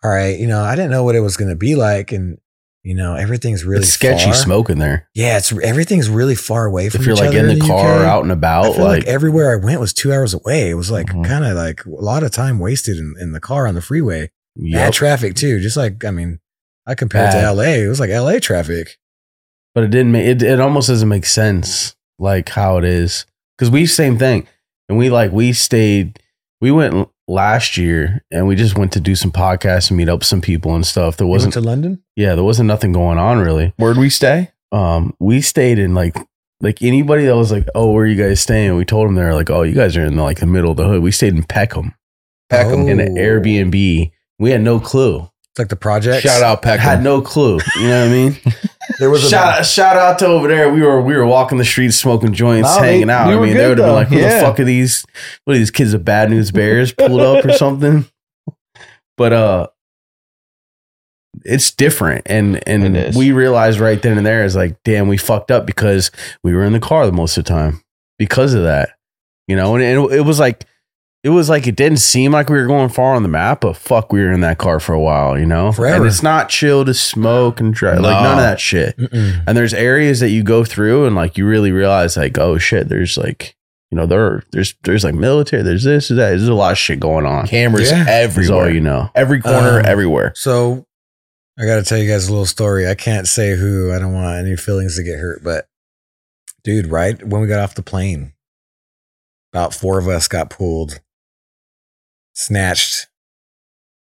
all right, you know, I didn't know what it was going to be like. And, you know, everything's really it's sketchy far. smoking there. Yeah, it's everything's really far away from If you're like other in the car UK. or out and about, like, like, everywhere I went was two hours away. It was like Mhm. kind of like a lot of time wasted in, in the car on the freeway. Bad yep. traffic too. Just like I mean, I compared Bad. to LA. It was like LA traffic. but it didn't make it. It almost doesn't make sense like how it is because we same thing, and we like we stayed. We went last year and we just went to do some podcasts and meet up with some people and stuff. There wasn't, to London. yeah, there wasn't nothing going on really. Where'd we stay? Um, we stayed in like like anybody that was like, oh, where are you guys staying? We told them they're like, oh, you guys are in the, like the middle of the hood. We stayed in Peckham Peckham. in an Oh. Airbnb. We had no clue. It's like the project. Shout out Peckham. Had no clue. You know what I mean? *laughs* There was a shout, shout out to over there. We were we were walking the streets, smoking joints, No, hanging out. we I mean, they would have been like, "Who Yeah. the fuck are these? What are these kids of Bad News Bears pulled up or something?" But uh, it's different, and and we realized right then and there is like, damn, we fucked up because we were in the car the most of the time because of that, you know. And it, it was like. It was like it didn't seem like we were going far on the map, but fuck, we were in that car for a while, you know. Forever. And it's not chill to smoke and drive, like none of that shit. Mm-mm. And there's areas that you go through and like you really realize like, oh shit, there's like, you know, there there's there's like military, there's this, there's that. There's a lot of shit going on. Cameras Yeah. That's all everywhere. you know. Every corner, Um, everywhere. So I got to tell you guys a little story. I can't say who. I don't want any feelings to get hurt, but dude, right when we got off the plane, about four of us got pulled, snatched,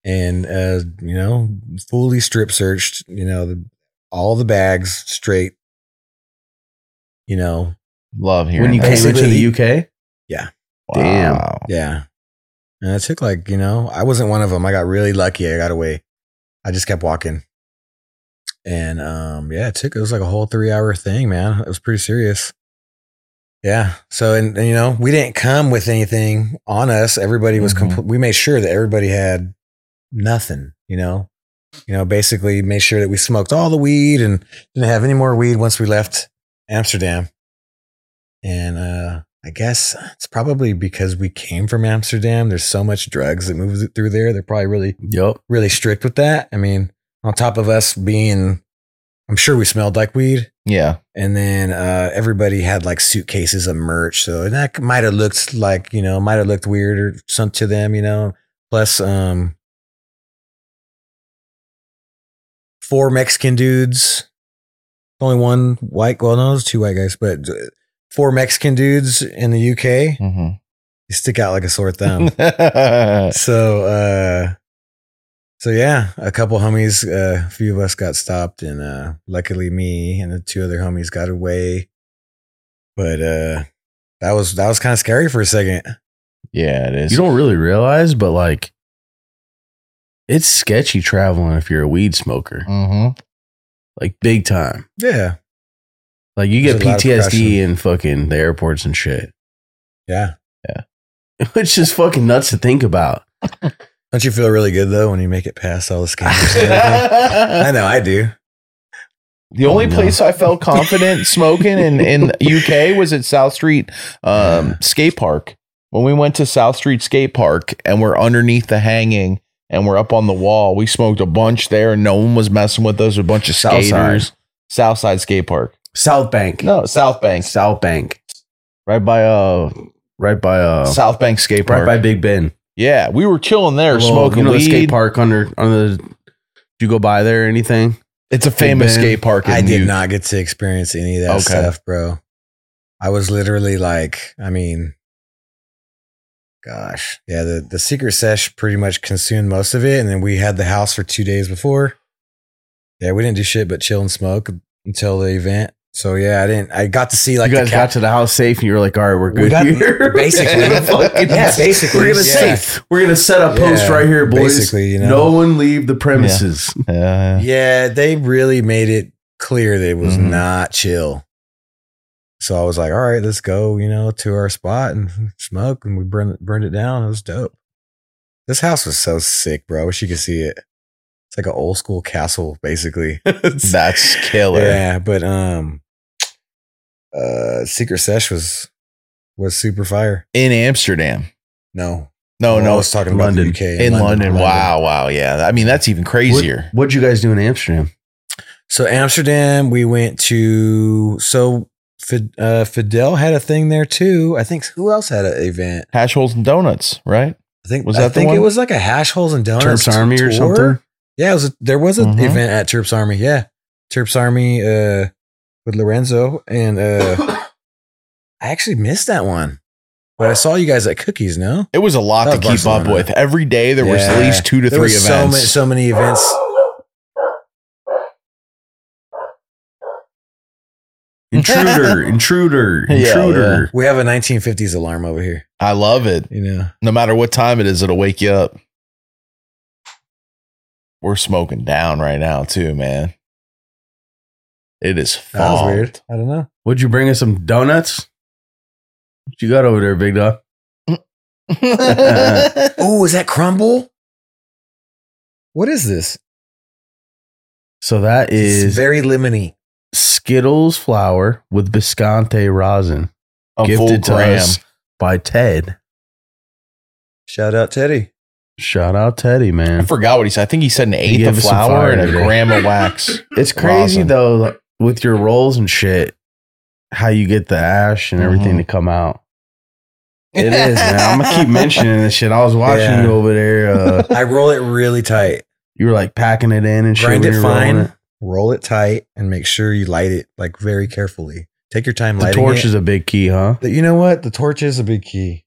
and uh, you know, fully strip searched. You know, the, all the bags straight. You know, Love hearing when you that. came into the UK. Yeah. Damn. Wow. yeah. And it took like you know, I wasn't one of them. I got really lucky. I got away. I just kept walking. And um, yeah, it took it was like a whole three hour thing, man. It was pretty serious. Yeah. So and, and, you know, we didn't come with anything on us. Everybody was Mhm. compl- we made sure that everybody had nothing, you know. You know, basically made sure that we smoked all the weed and didn't have any more weed once we left Amsterdam. And uh I guess it's probably because we came from Amsterdam. There's so much drugs that moves through there. They're probably really Yep. really strict with that. I mean, on top of us being, I'm sure we smelled like weed. Yeah. And then uh, everybody had like suitcases of merch. So that might have looked like, you know, might have looked weird or something to them, you know. Plus, um, four Mexican dudes, only one white, well, no, there's two white guys, but uh, four Mexican dudes in the UK. hmm You stick out like a sore thumb. *laughs* so uh so yeah a couple homies uh, a few of us got stopped and uh luckily me and the two other homies got away but uh that was that was kind of scary for a second yeah, it is. You don't really realize, but like, it's sketchy traveling if you're a weed smoker, Mm-hmm. like big time. yeah Like you get There's a lot of PTSD precaution. in fucking the airports and shit, Yeah. yeah *laughs* which is fucking nuts to think about. *laughs* don't you feel really good though when you make it past all the scanners and everything? i know i do The only Oh, no. place I felt confident *laughs* smoking in in UK was at South Street um, skate park. When we went to South Street skate park and we're underneath the hanging and we're up on the wall, we smoked a bunch there and no one was messing with us. A bunch of Southside. skaters. Southside skate park. South Bank, No, South Bank. South Bank, right by uh, right by uh, South Bank skate park, right by Big Ben. Yeah, we were chilling there Well, smoking you know weed. the skate park under on the. Did you go by there or anything? It's a famous Ben. skate park. In i did U- not get to experience any of that Okay. stuff bro i was literally like i mean gosh yeah the, the secret sesh pretty much consumed most of it and then we had the house for two days before yeah we didn't do shit but chill and smoke until the event so yeah i didn't i got to see like you guys the got to the house safe, and you were like, "All right, we're We good got- here." *laughs* basically. *laughs* Fucking- Yeah, basically, we're gonna yeah. safe. We're gonna set a post Yeah, right here, boys. basically, you know. no one leave the premises. Uh, yeah they really made it clear that it was Mhm. not chill so i was like all right let's go you know to our spot and smoke and we burned, burned it down it was dope this house was so sick bro i wish you could see it it's like an old school castle basically *laughs* that's killer. yeah but um uh secret sesh was was super fire In Amsterdam. no No, Well, no, i was talking about London. the uk in London. Wow, wow, yeah. I mean, that's even crazier. What, what'd you guys do in Amsterdam? So Amsterdam, we went to so Fid, uh, Fidel had a thing there too. I think who else had an event? Hash holes and donuts, right? I think Was I that the think it was like a hash holes and donuts Terps Army or something? Yeah, it was. A, there was an Mhm. event at Terps Army. Yeah, Terps Army uh, with Lorenzo and uh, *coughs* I actually missed that one, but I saw you guys at Cookies. No, It was a lot That to was keep up with. Every day there was at least two to there three was so events. many, so many events. *laughs* Intruder, intruder, *laughs* Yeah, intruder. We have a 1950s alarm over here. I love it. You know, No matter what time it is, it'll wake you up. We're smoking down right now too, man. It is that was fall. weird. I don't know. Would you bring us some donuts? What you got over there, big dog? *laughs* *laughs* Oh, is that crumble? What is this? So that It's is very lemony. Skittles flour with Biscante rosin, A full gifted to gram. us by Ted. Shout out Teddy. Shout out Teddy, man. I man. forgot what he said. I think he said an eighth gave of us some flour fire and a today. gram of *laughs* wax. It's crazy Rosin. though, with your rolls and shit, how you get the ash and everything Mhm. to come out. *laughs* It is, man. I'm gonna keep mentioning this shit. I was watching Yeah. you over there. Uh, *laughs* I roll it really tight. You were like packing it in and shit. Grind when it you were rolling fine, roll it tight, and make sure you light it like very carefully. Take your time lighting. The lighting torch it. is a big key, huh? The- you know what? The torch is a big key.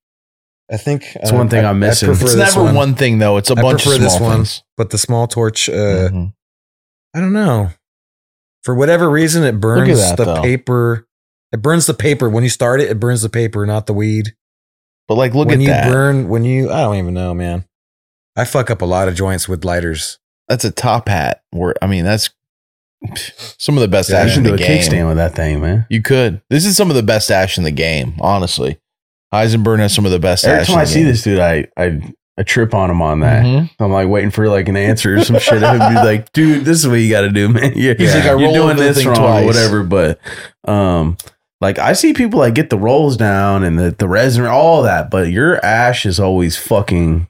I think That's one thing I'm missing. prefer It's this never one. thing though. It's a I bunch of small this one. things. but the small torch. Uh, Mhm. I don't know. For whatever reason, it burns that, the though. paper. It burns the paper when you start it. It burns the paper, not the weed. But like, look at when at you that. burn, when you, I don't even know, man. I fuck up a lot of joints with lighters. that's a top hat. Where I mean, that's some of the best Yeah, ash in do the a game. kickstand with that thing, man. You could. This is some of the best ash in the game, honestly. Eisenberg has some of the best Every ash. time I see game. this dude, I I I trip on him on that. Mhm. I'm like waiting for like an answer or some shit. I'd be like, dude, this is what you got to do, man. *laughs* You're, He's like, I you're roll doing this wrong twice. or whatever. But um, like I see people like get the rolls down and the the resin, all that, but your ash is always fucking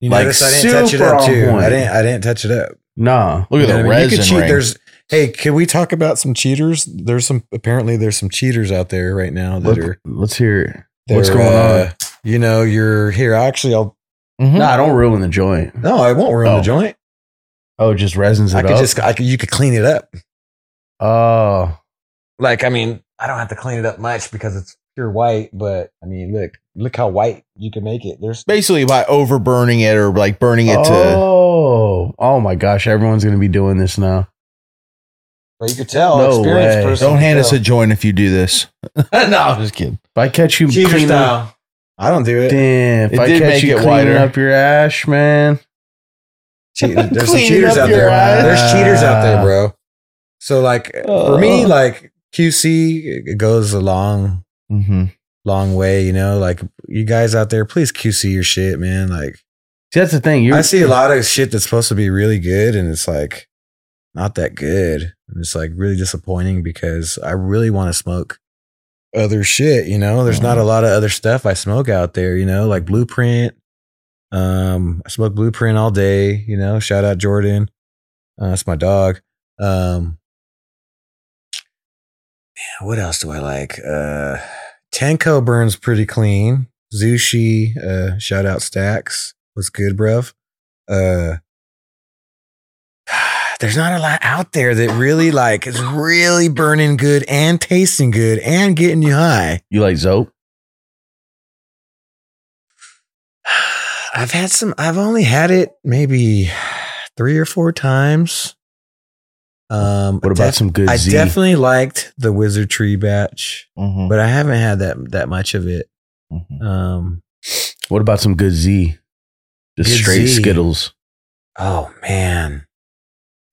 You Like, notice I didn't touch it super up on too. point. I didn't. I didn't touch it up. nah. Look at You the what I mean? resin You could cheat. ring. There's. Hey, can we talk about some cheaters? There's some. Apparently, there's some cheaters out there right now that Let, are. let's hear it. What's going uh, You know, you're here. Actually, I'll. Mhm. I don't ruin the joint. No, I won't ruin Oh. the joint. Oh, just resins it I could up. just. I could. You could clean it up. oh, Like, I mean, I don't have to clean it up much because it's pure white. But I mean, look, look how white you can make it. There's. Basically, by overburning it or like burning it to. oh, oh my gosh! Everyone's gonna be doing this now. But you could tell. No way. Don't could hand us a joint if you do this. *laughs* no, I'm just kidding. If I catch you cheater cleaning style. I don't do it. damn, if It I did catch make you it cleaning whiter. up your ash, man. Cheat- There's some *laughs* cheaters out there. eyes. There's cheaters out there, bro. So like for me, Oh. like QC it goes a long, Mm-hmm. long way. You know, like you guys out there, please QC your shit, man. Like See, that's the thing. You I see a lot of shit that's supposed to be really good, and it's like not that good. And it's like really disappointing because I really want to smoke other shit. You know, there's not a lot of other stuff I smoke out there. You know, like Blueprint. Um, I smoke Blueprint all day. You know, shout out Jordan. Uh, that's my dog. Um, man, what else do I like? Uh, Tenko burns pretty clean. Zushi, uh, shout out Stacks. What's good, bruv? Uh, *sighs* there's not a lot out there that really like is really burning good and tasting good and getting you high. you like Zoap? *sighs* I've had some. I've only had it maybe three or four times. Um, What about def- some good I Z? definitely liked the Wizard Tree batch, Mm-hmm. but I haven't had that that much of it. Um, What about some good Z? Just Good straight Z. Skittles. oh man,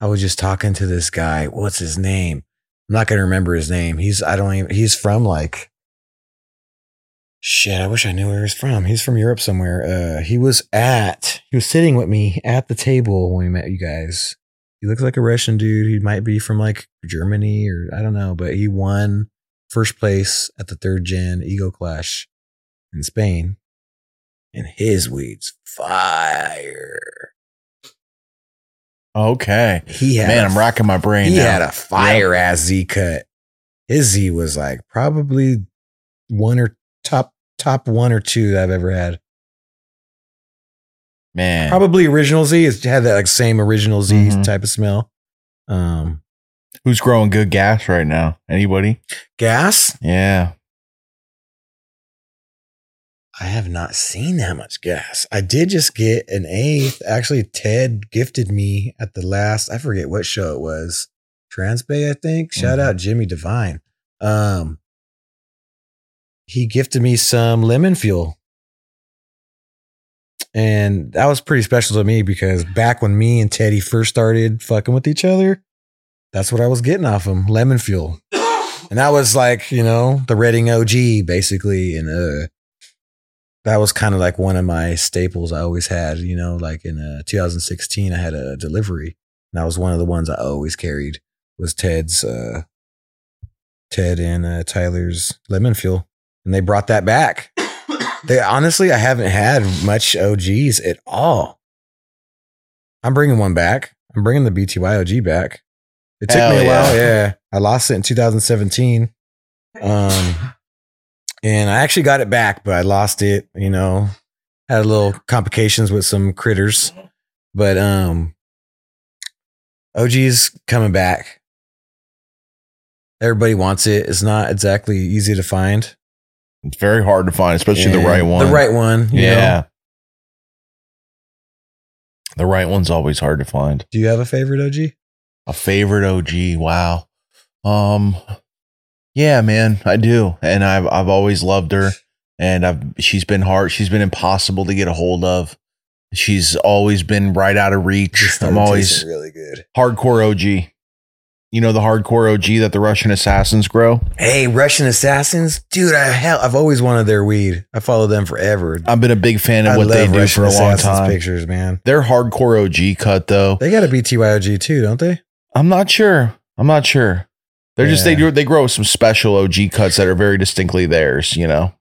I was just talking to this guy. What's his name? I'm not gonna remember his name. He's I don't even. He's from like. Shit, I wish I knew where he's from. He's from Europe somewhere. Uh, he was at, he was sitting with me at the table when we met you guys. He looks like a Russian dude. He might be from like Germany or I don't know, but he won first place at the third gen Ego Clash in Spain. And his weed's fire. Okay. He had Man, I'm rocking my brain. he now. had a fire ass Z cut. His Z was like probably one or top top one or two that I've ever had. man. Probably original Z. It had that like same original Z Mhm. type of smell. Um, Who's growing good gas right now? Anybody? gas. Yeah. I have not seen that much gas. I did just get an eighth. Actually, Ted gifted me at the last. I forget what show it was. Transbay, I think. Shout Mhm. out Jimmy Divine. Um, he gifted me some lemon fuel. And that was pretty special to me because back when me and Teddy first started fucking with each other, that's what I was getting off him lemon fuel. And that was like, you know, the Redding OG basically. And uh, that was kind of like one of my staples I always had, you know, like in uh, 2016, I had a delivery. And that was one of the ones I always carried was Ted's, uh, Ted and uh, Tyler's lemon fuel. And they brought that back. *coughs* They honestly, I haven't had much OGs at all. I'm bringing one back. I'm bringing the BTY OG back. It took Hell me a while. yeah. Yeah, I lost it in 2017. *laughs* Um, and I actually got it back, but I lost it. You know, had a little complications with some critters. But um, OG's coming back. Everybody wants it. It's not exactly easy to find. It's very hard to find, especially the right one. The right one. Yeah. know. The right one's always hard to find. Do you have a favorite OG? A favorite OG. Wow. Um yeah, man, I do. And I've I've always loved her. And I've she's been hard. She's been impossible to get a hold of. She's always been right out of reach. I'm always really good. hardcore OG. You know the hardcore OG that the Russian assassins grow? Hey, Russian assassins, dude! I hell, I've always wanted their weed. I followed them forever. I've been a big fan of I what they do Russian for a long time. Pictures, man. They're hardcore OG cut though. They got a BTYOG too, don't they? I'm not sure. I'm not sure. They're just they do they grow some special OG cuts that are very distinctly theirs, you know.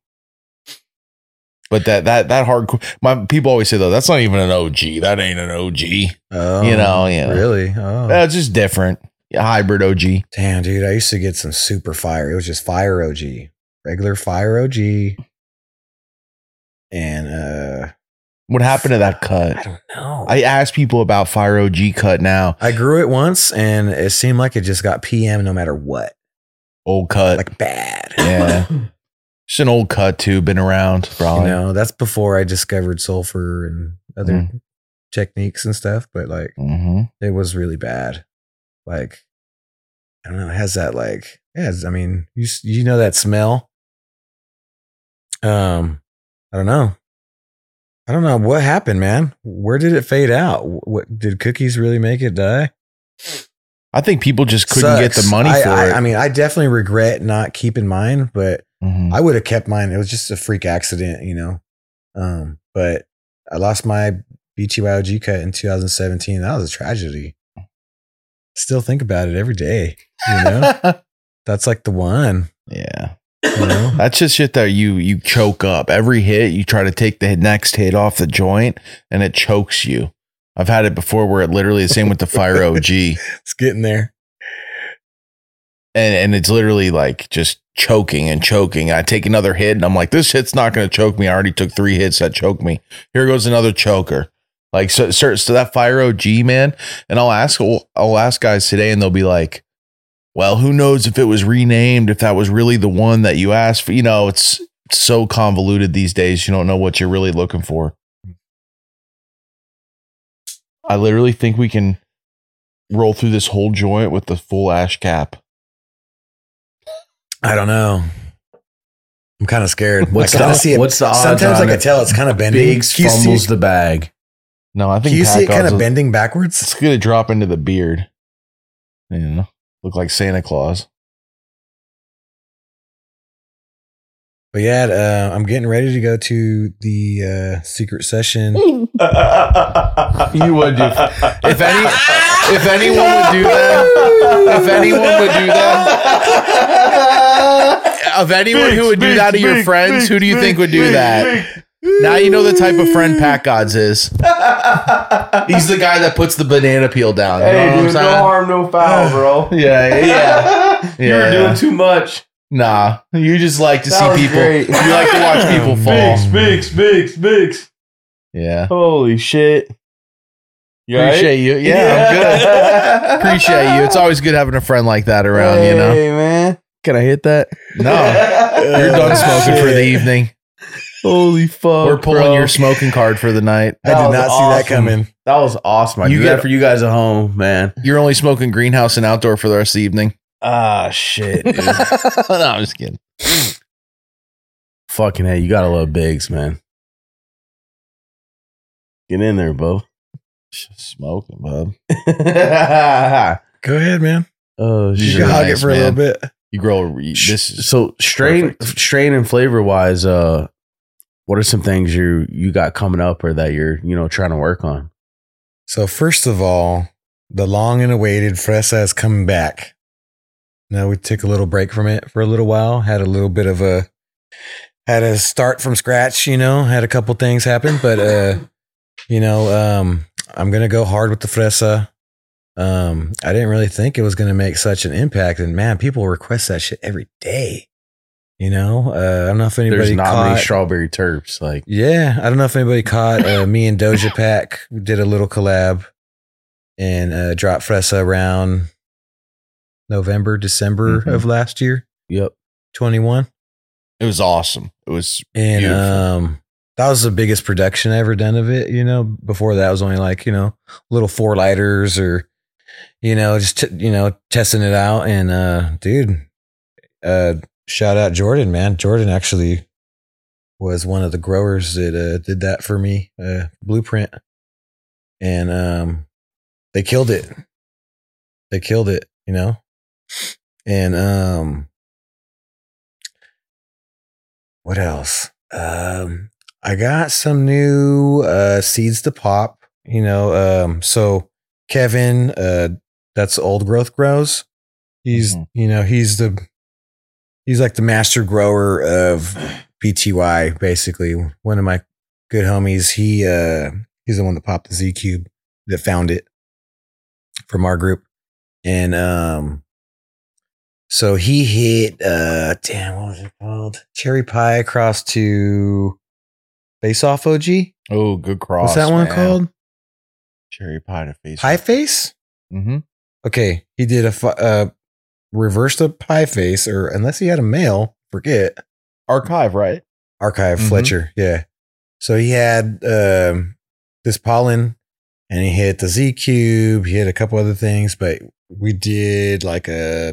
But that that that hardcore my people always say though that's not even an OG. That ain't an OG. Oh, You know, yeah. really? Oh, That's just different. Yeah, hybrid OG. damn, dude! I used to get some super fire. It was just fire OG, regular fire OG, and uh, What happened to that cut? *sighs* I cut? don't know. I I ask people about Fire OG cut now. I grew it once, and it seemed like it just got PM no matter what, Old cut. like bad. yeah. *laughs* It's an old cut too, been around you probably. know, that's before I discovered sulfur and other Mm. techniques and stuff. But like, hmm it was really bad. Like, I don't know. It has that like, yeah. I mean, you you know that smell. Um, I don't know. I don't know what happened, man. Where did it fade out? What did cookies really make it die? I think people just couldn't get the money I, for I, it. I mean, I definitely regret not keeping mine, but Mhm. I would have kept mine. It was just a freak accident, you know. Um, but I lost my BTYOG cut in 2017. That was a tragedy. Still think about it every day. You know, *laughs* that's like the one. yeah. You know, *laughs* That's just shit that you you choke up. Every hit, you try to take the next hit off the joint, and it chokes you. I've had it before where it literally the same with the Fire OG, *laughs* it's getting there. And and it's literally like just choking and choking. I take another hit, and I'm like, this hit's not going to choke me. I already took three hits that choke me. Here goes another choker. Like so, so, so that Fire OG man, and I'll ask I'll ask guys today, and they'll be like, well, who knows if it was renamed, if that was really the one that you asked for. You know, it's so convoluted these days. You don't know what you're really looking for. I literally think we can roll through this whole joint with the full ash cap. I don't know. I'm kind of scared. *laughs* What's I kinda the- see it. what's the odds Sometimes I on can it? tell it's kind of bending. Biggs Can you see- fumbles the bag. No, I think Can you see it Pack kind odds of bending backwards? It's gonna drop into the beard. You know, look like Santa Claus. But yeah, uh, I'm getting ready to go to the uh, secret session. *laughs* You would do if any if anyone would do that. If anyone would do that, of anyone who would do that to your friends, who do you think would do that? Now you know the type of friend Pat Gods is. *laughs* He's the guy that puts the banana peel down. You know Hey, what I'm dude, no saying? harm, no foul, bro. *laughs* Yeah, yeah, *laughs* you were Yeah. doing too much. Nah, you just like to That see people. great. You like to watch people fall. Biggs, Biggs, Biggs. Yeah, Holy shit. You all right? appreciate you. Yeah, I'm good. appreciate you. It's always good having a friend like that around. You know. Hey, man. Can I hit that? No, you're done smoking for the evening. Holy fuck. We're pulling bro. your smoking card for the night. I did That was not see that coming. That was awesome. I You do get- that for you guys at home, man. You're only smoking greenhouse and outdoor for the rest of the evening. Ah, shit. Dude. *laughs* no, I'm just kidding. Fucking hey, you gotta love Biggs, man. Get in there, Bo. Just smoking, bub. *laughs* *laughs* Go ahead, man. Oh, You These can are hug nice, it for a little bit. You grow this. Is, so strain, perfect. strain and flavor wise, uh, what are some things you you got coming up or that you're you know trying to work on? So first of all, the long and awaited Fresa is coming back. Now we took a little break from it for a little while. Had a little bit of a had a start from scratch. You know, had a couple things happen, but uh, you know, um, I'm gonna go hard with the Fresa. Um, I didn't really think it was gonna make such an impact, and man, people request that shit every day. You know, uh, I don't know if anybody There's not caught. many strawberry terps. Like yeah, I don't know if anybody caught uh, me and Doja *laughs* Pack did a little collab and uh, dropped Fresa around November, December Mhm. of last year, yep. 21. It was awesome. It was And Beautiful. um, that was the biggest production I ever done of it. You know, before that was only like you know little four lighters or you know just t- you know testing it out. And uh, dude, uh, shout out Jordan, man. Jordan actually was one of the growers that uh, did that for me, uh, Blueprint, and um, they killed it. They killed it, you know, and um, what else? Um, I got some new uh seeds to pop, you know. Um, so Kevin, uh, that's old growth grows. He's, Mhm. you know, he's the he's like the master grower of BTY, basically. One of my good homies. He uh he's the one that popped the Z Cube that found it from our group. And um so he hit uh damn, what was it called? Cherry pie across to Face Off OG. oh good cross. What's that one called? Cherry pie to face. Pie face? Mm-hmm. Okay, he did a uh reversed a pie face, or unless he had a male, forget. Archive, right? Archive Mhm. Fletcher, yeah. So he had um this pollen and he hit the Z cube, he hit a couple other things, but we did like a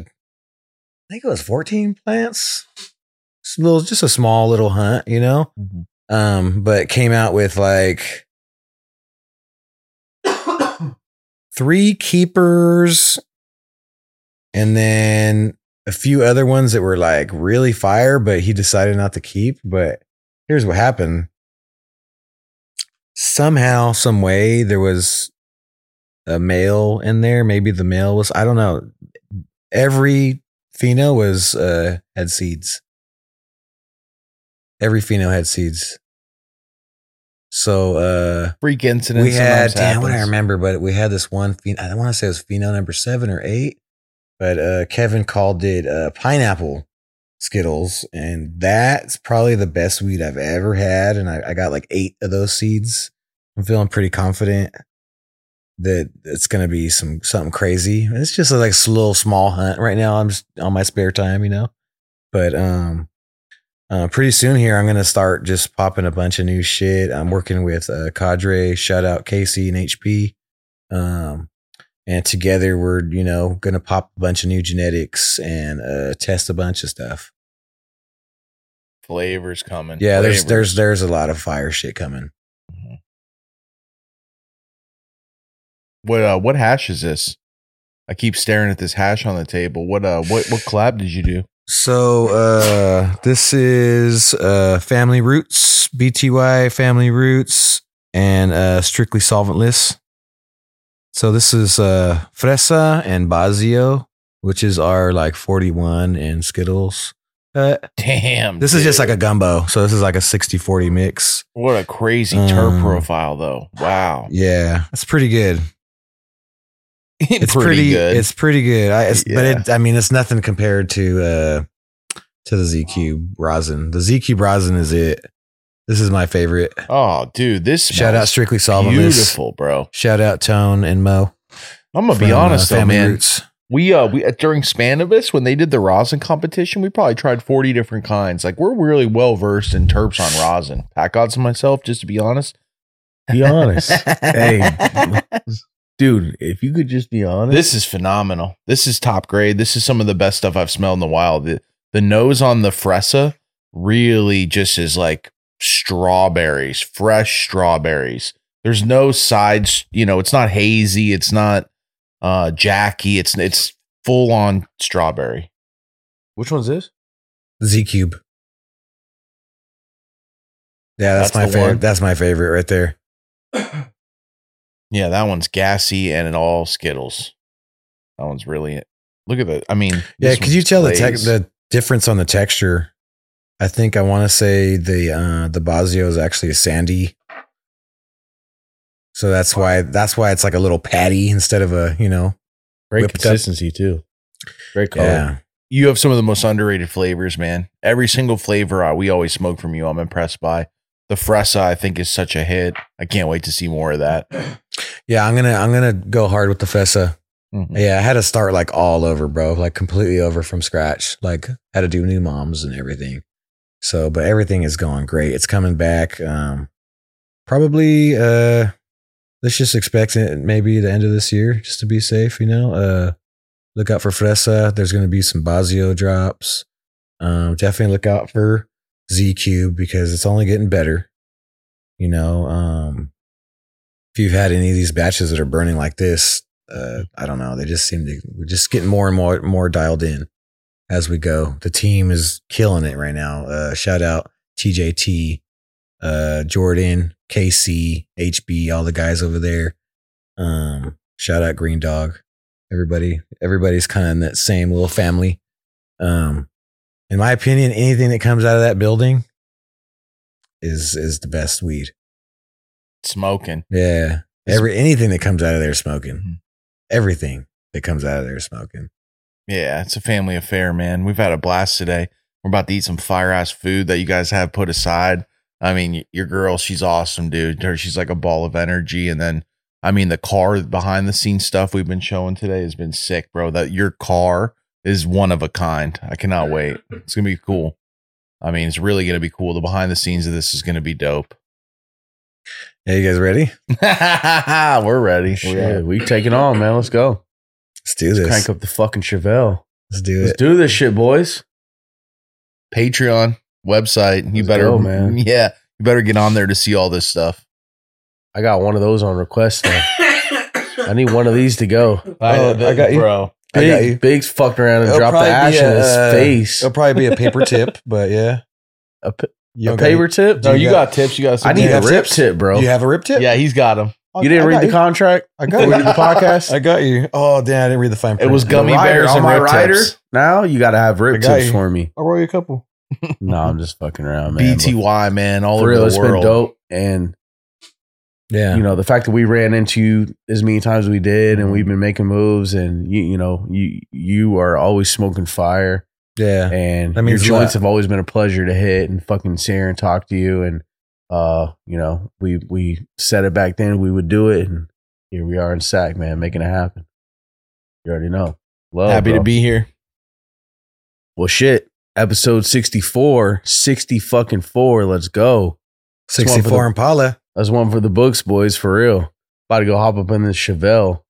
I think it was 14 plants. Just a little just a small little hunt, you know? Mhm. Um, but came out with like *coughs* three keepers and then a few other ones that were like really fire, but he decided not to keep. But here's what happened. Somehow, some way, there was a male in there. Maybe the male was, I don't know. Every female was, uh, had seeds. Every female had seeds. So, uh, Freak incident. we had damn what I remember, but we had this one. phen- I don't want to say it was female number seven or eight, but uh, Kevin called it uh, pineapple Skittles, and that's probably the best weed I've ever had. And I, I got like eight of those seeds. I'm feeling pretty confident that it's gonna be some something crazy. It's just like a little small hunt right now. I'm just on my spare time, you know. But um, uh, pretty soon here, I'm gonna start just popping a bunch of new shit. I'm working with uh, Cadre. Shout out Casey and HP. Um, and together we're you know gonna pop a bunch of new genetics and uh, test a bunch of stuff. Flavors coming. Yeah, there's Flavors. there's there's a lot of fire shit coming. What uh what hash is this? I keep staring at this hash on the table. What uh what what collab did you do? So uh this is uh Family Roots, BTY Family Roots, and uh strictly solventless. So this is uh Fresa and Bazio, which is our like 41 and Skittles. Uh, Damn. this is just like a gumbo. So this is like a 60-40 mix. what a crazy Um, profile though. Wow. Yeah, it's pretty good. *laughs* It's pretty, pretty, good. It's pretty good. I, it's, But it, I mean, it's nothing compared to uh to the Z Cube rosin. The Z Cube rosin is it. This is my favorite. oh, dude, this Shout out Strictly Solventless. beautiful, bro. Shout out Tone and Mo. I'm gonna be from, uh, honest though, Family man. Roots. We uh we uh, during Spannabis when they did the rosin competition, we probably tried 40 different kinds. Like we're really well versed in terps on rosin. Pack odds and myself, just to be honest. Be honest. *laughs* hey, dude, if you could just be honest. This is phenomenal. This is top grade. This is some of the best stuff I've smelled in the wild. The, the nose on the Fresa really just is like strawberries, fresh strawberries. There's no sides, you know, it's not hazy, it's not uh jacky, it's it's full on strawberry. Which one's this? Z Cube. Yeah, that's, That's my favorite. one? That's my favorite right there. Yeah, that one's gassy and it all Skittles. That one's really Look at that. I mean, Yeah, could you tell the tech plays. the difference on the texture? I think I want to say the uh the Bazio is actually a sandy. So that's why that's why it's like a little patty instead of a, you know. Great Whipped up. consistency too. Great color. Yeah. you have some of the most underrated flavors, man. Every single flavor uh, we always smoke from you, I'm impressed by. The Fresa, I think, is such a hit. I can't wait to see more of that. Yeah, I'm gonna I'm gonna go hard with the Fresa. Mhm. Yeah, I had to start like all over, bro. Like completely over from scratch. Like had to do new moms and everything. So, but everything is going great. It's coming back. Um probably uh let's just expect it maybe the end of this year just to be safe, you know. Uh look out for Fresa. There's gonna be some Bazio drops. Um definitely look out for Z Cube because it's only getting better. You know, um if you've had any of these batches that are burning like this, uh, I don't know. They just seem to we're just getting more and more more dialed in as we go. The team is killing it right now. Uh, shout out TJT, uh, Jordan, KC, HB, all the guys over there. Um, shout out Green Dog. Everybody, everybody's kind of in that same little family. Um, in my opinion, anything that comes out of that building is is the best weed. Smoking. Yeah. Every anything that comes out of there smoking. Mhm. Everything that comes out of there smoking. Yeah, it's a family affair, man. We've had a blast today. We're about to eat some fire ass food that you guys have put aside. I mean, your girl, she's awesome, dude. Her, she's like a ball of energy. And then, I mean, the car behind the scenes stuff we've been showing today has been sick, bro. That your car is one of a kind. I cannot wait. It's gonna be cool. I mean, it's really gonna be cool. The behind the scenes of this is gonna be dope. Yeah, you guys ready? *laughs* We're ready. Yeah, we taking on, man. Let's go. Let's do this. Crank up the fucking Chevelle. Let's do this. Let's it. do this shit, boys. Patreon website. You Let's better, go, man. *laughs* Yeah, you better get on there to see all this stuff. I got one of those on request. Though. I need one of these to go. Oh, I got you. bro. I got you. Big, Big's fucked around and It'll dropped the ash be in his uh, face. It'll probably be a paper *laughs* tip, but yeah. A, p- You a paper tip? No, you you got- got, tips. You got. Some I need a rip tips? tip, bro. You have a rip tip? Yeah, he's got them. You didn't read the you. contract? I got you. the podcast? *laughs* I got you. Oh, damn, I didn't read the fine print. It was gummy rider, bears and my rip rider. tips. Now you got to have I rip got tips you. for me. I'll roll you a couple. *laughs* No, I'm just fucking around, man. But BTY man, all For over real, the it's been dope. And, Yeah. you know, the fact that we ran into you as many times as we did and we've mm-hmm. been making moves and, you, you know, you you are always smoking fire. yeah. and That your means a joints have always been a pleasure to hit and fucking sit and talk to you and uh you know we we said it back then we would do it and here we are in sac man making it happen you already know love Happy bro. to be here. well shit episode 64 60 fucking 4 let's go That's one for 64 the- Impala. that's one for the books boys for real about to go hop up in this chevelle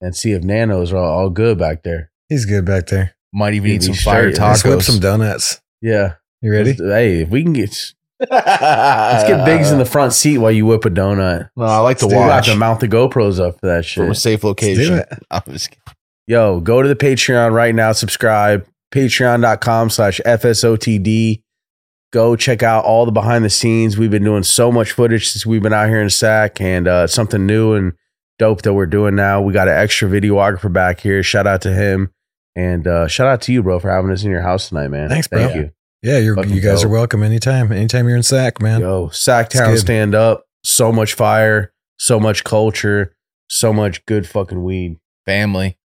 and see if nanos are all, all good back there He's good back there. Might even eat some fire straight. Let's whip tacos. some donuts. yeah You ready? Hey if we can get let's get bigs in the front seat while you whip a donut No, I like to Let's do have watch to mount the GoPros up for that shit. from a safe Let's do location. it. *laughs* I'm just kidding. Yo, go to the Patreon right now, subscribe, patreon.com slash FSOTD. Go check out all the behind the scenes. We've been doing so much footage since we've been out here in SAC and uh, it's something new and dope that we're doing now. We got an extra videographer back here. Shout out to him. And uh, shout out to you, bro, for having us in your house tonight, man. Thanks, bro. Thank you. Yeah, you're, you guys dope. are welcome anytime. Anytime you're in SAC, man. Yo, Sac It's Town stand up. So much fire, so much culture, so much good fucking weed. Family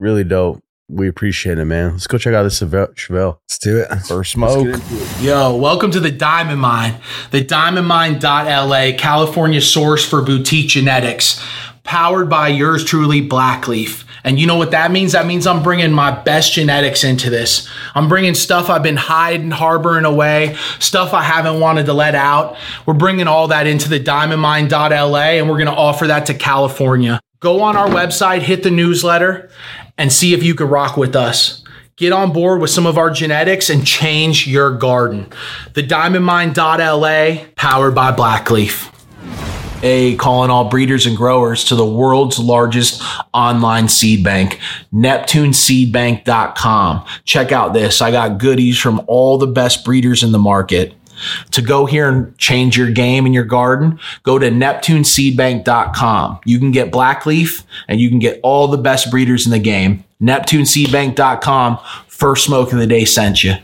really dope. We appreciate it, man. Let's go check out this Chevelle. Chevelle. Let's do it. first smoke. Yo, welcome to the Diamond Mine, the Diamond diamondmine.la, California source for boutique genetics, powered by yours truly, Blackleaf. And you know what that means? That means I'm bringing my best genetics into this. I'm bringing stuff I've been hiding, harboring away, stuff I haven't wanted to let out. We're bringing all that into the diamondmine.la and we're going to offer that to California. Go on our website, hit the newsletter, and see if you could rock with us. Get on board with some of our genetics and change your garden. The diamondmine.la, powered by Blackleaf. A calling all breeders and growers to the world's largest online seed bank, NeptuneSeedBank.com. Check out this. I got goodies from all the best breeders in the market. To go here and change your game in your garden, go to NeptuneSeedBank.com. You can get Blackleaf and you can get all the best breeders in the game. NeptuneSeedBank.com. First smoke of the day sent you.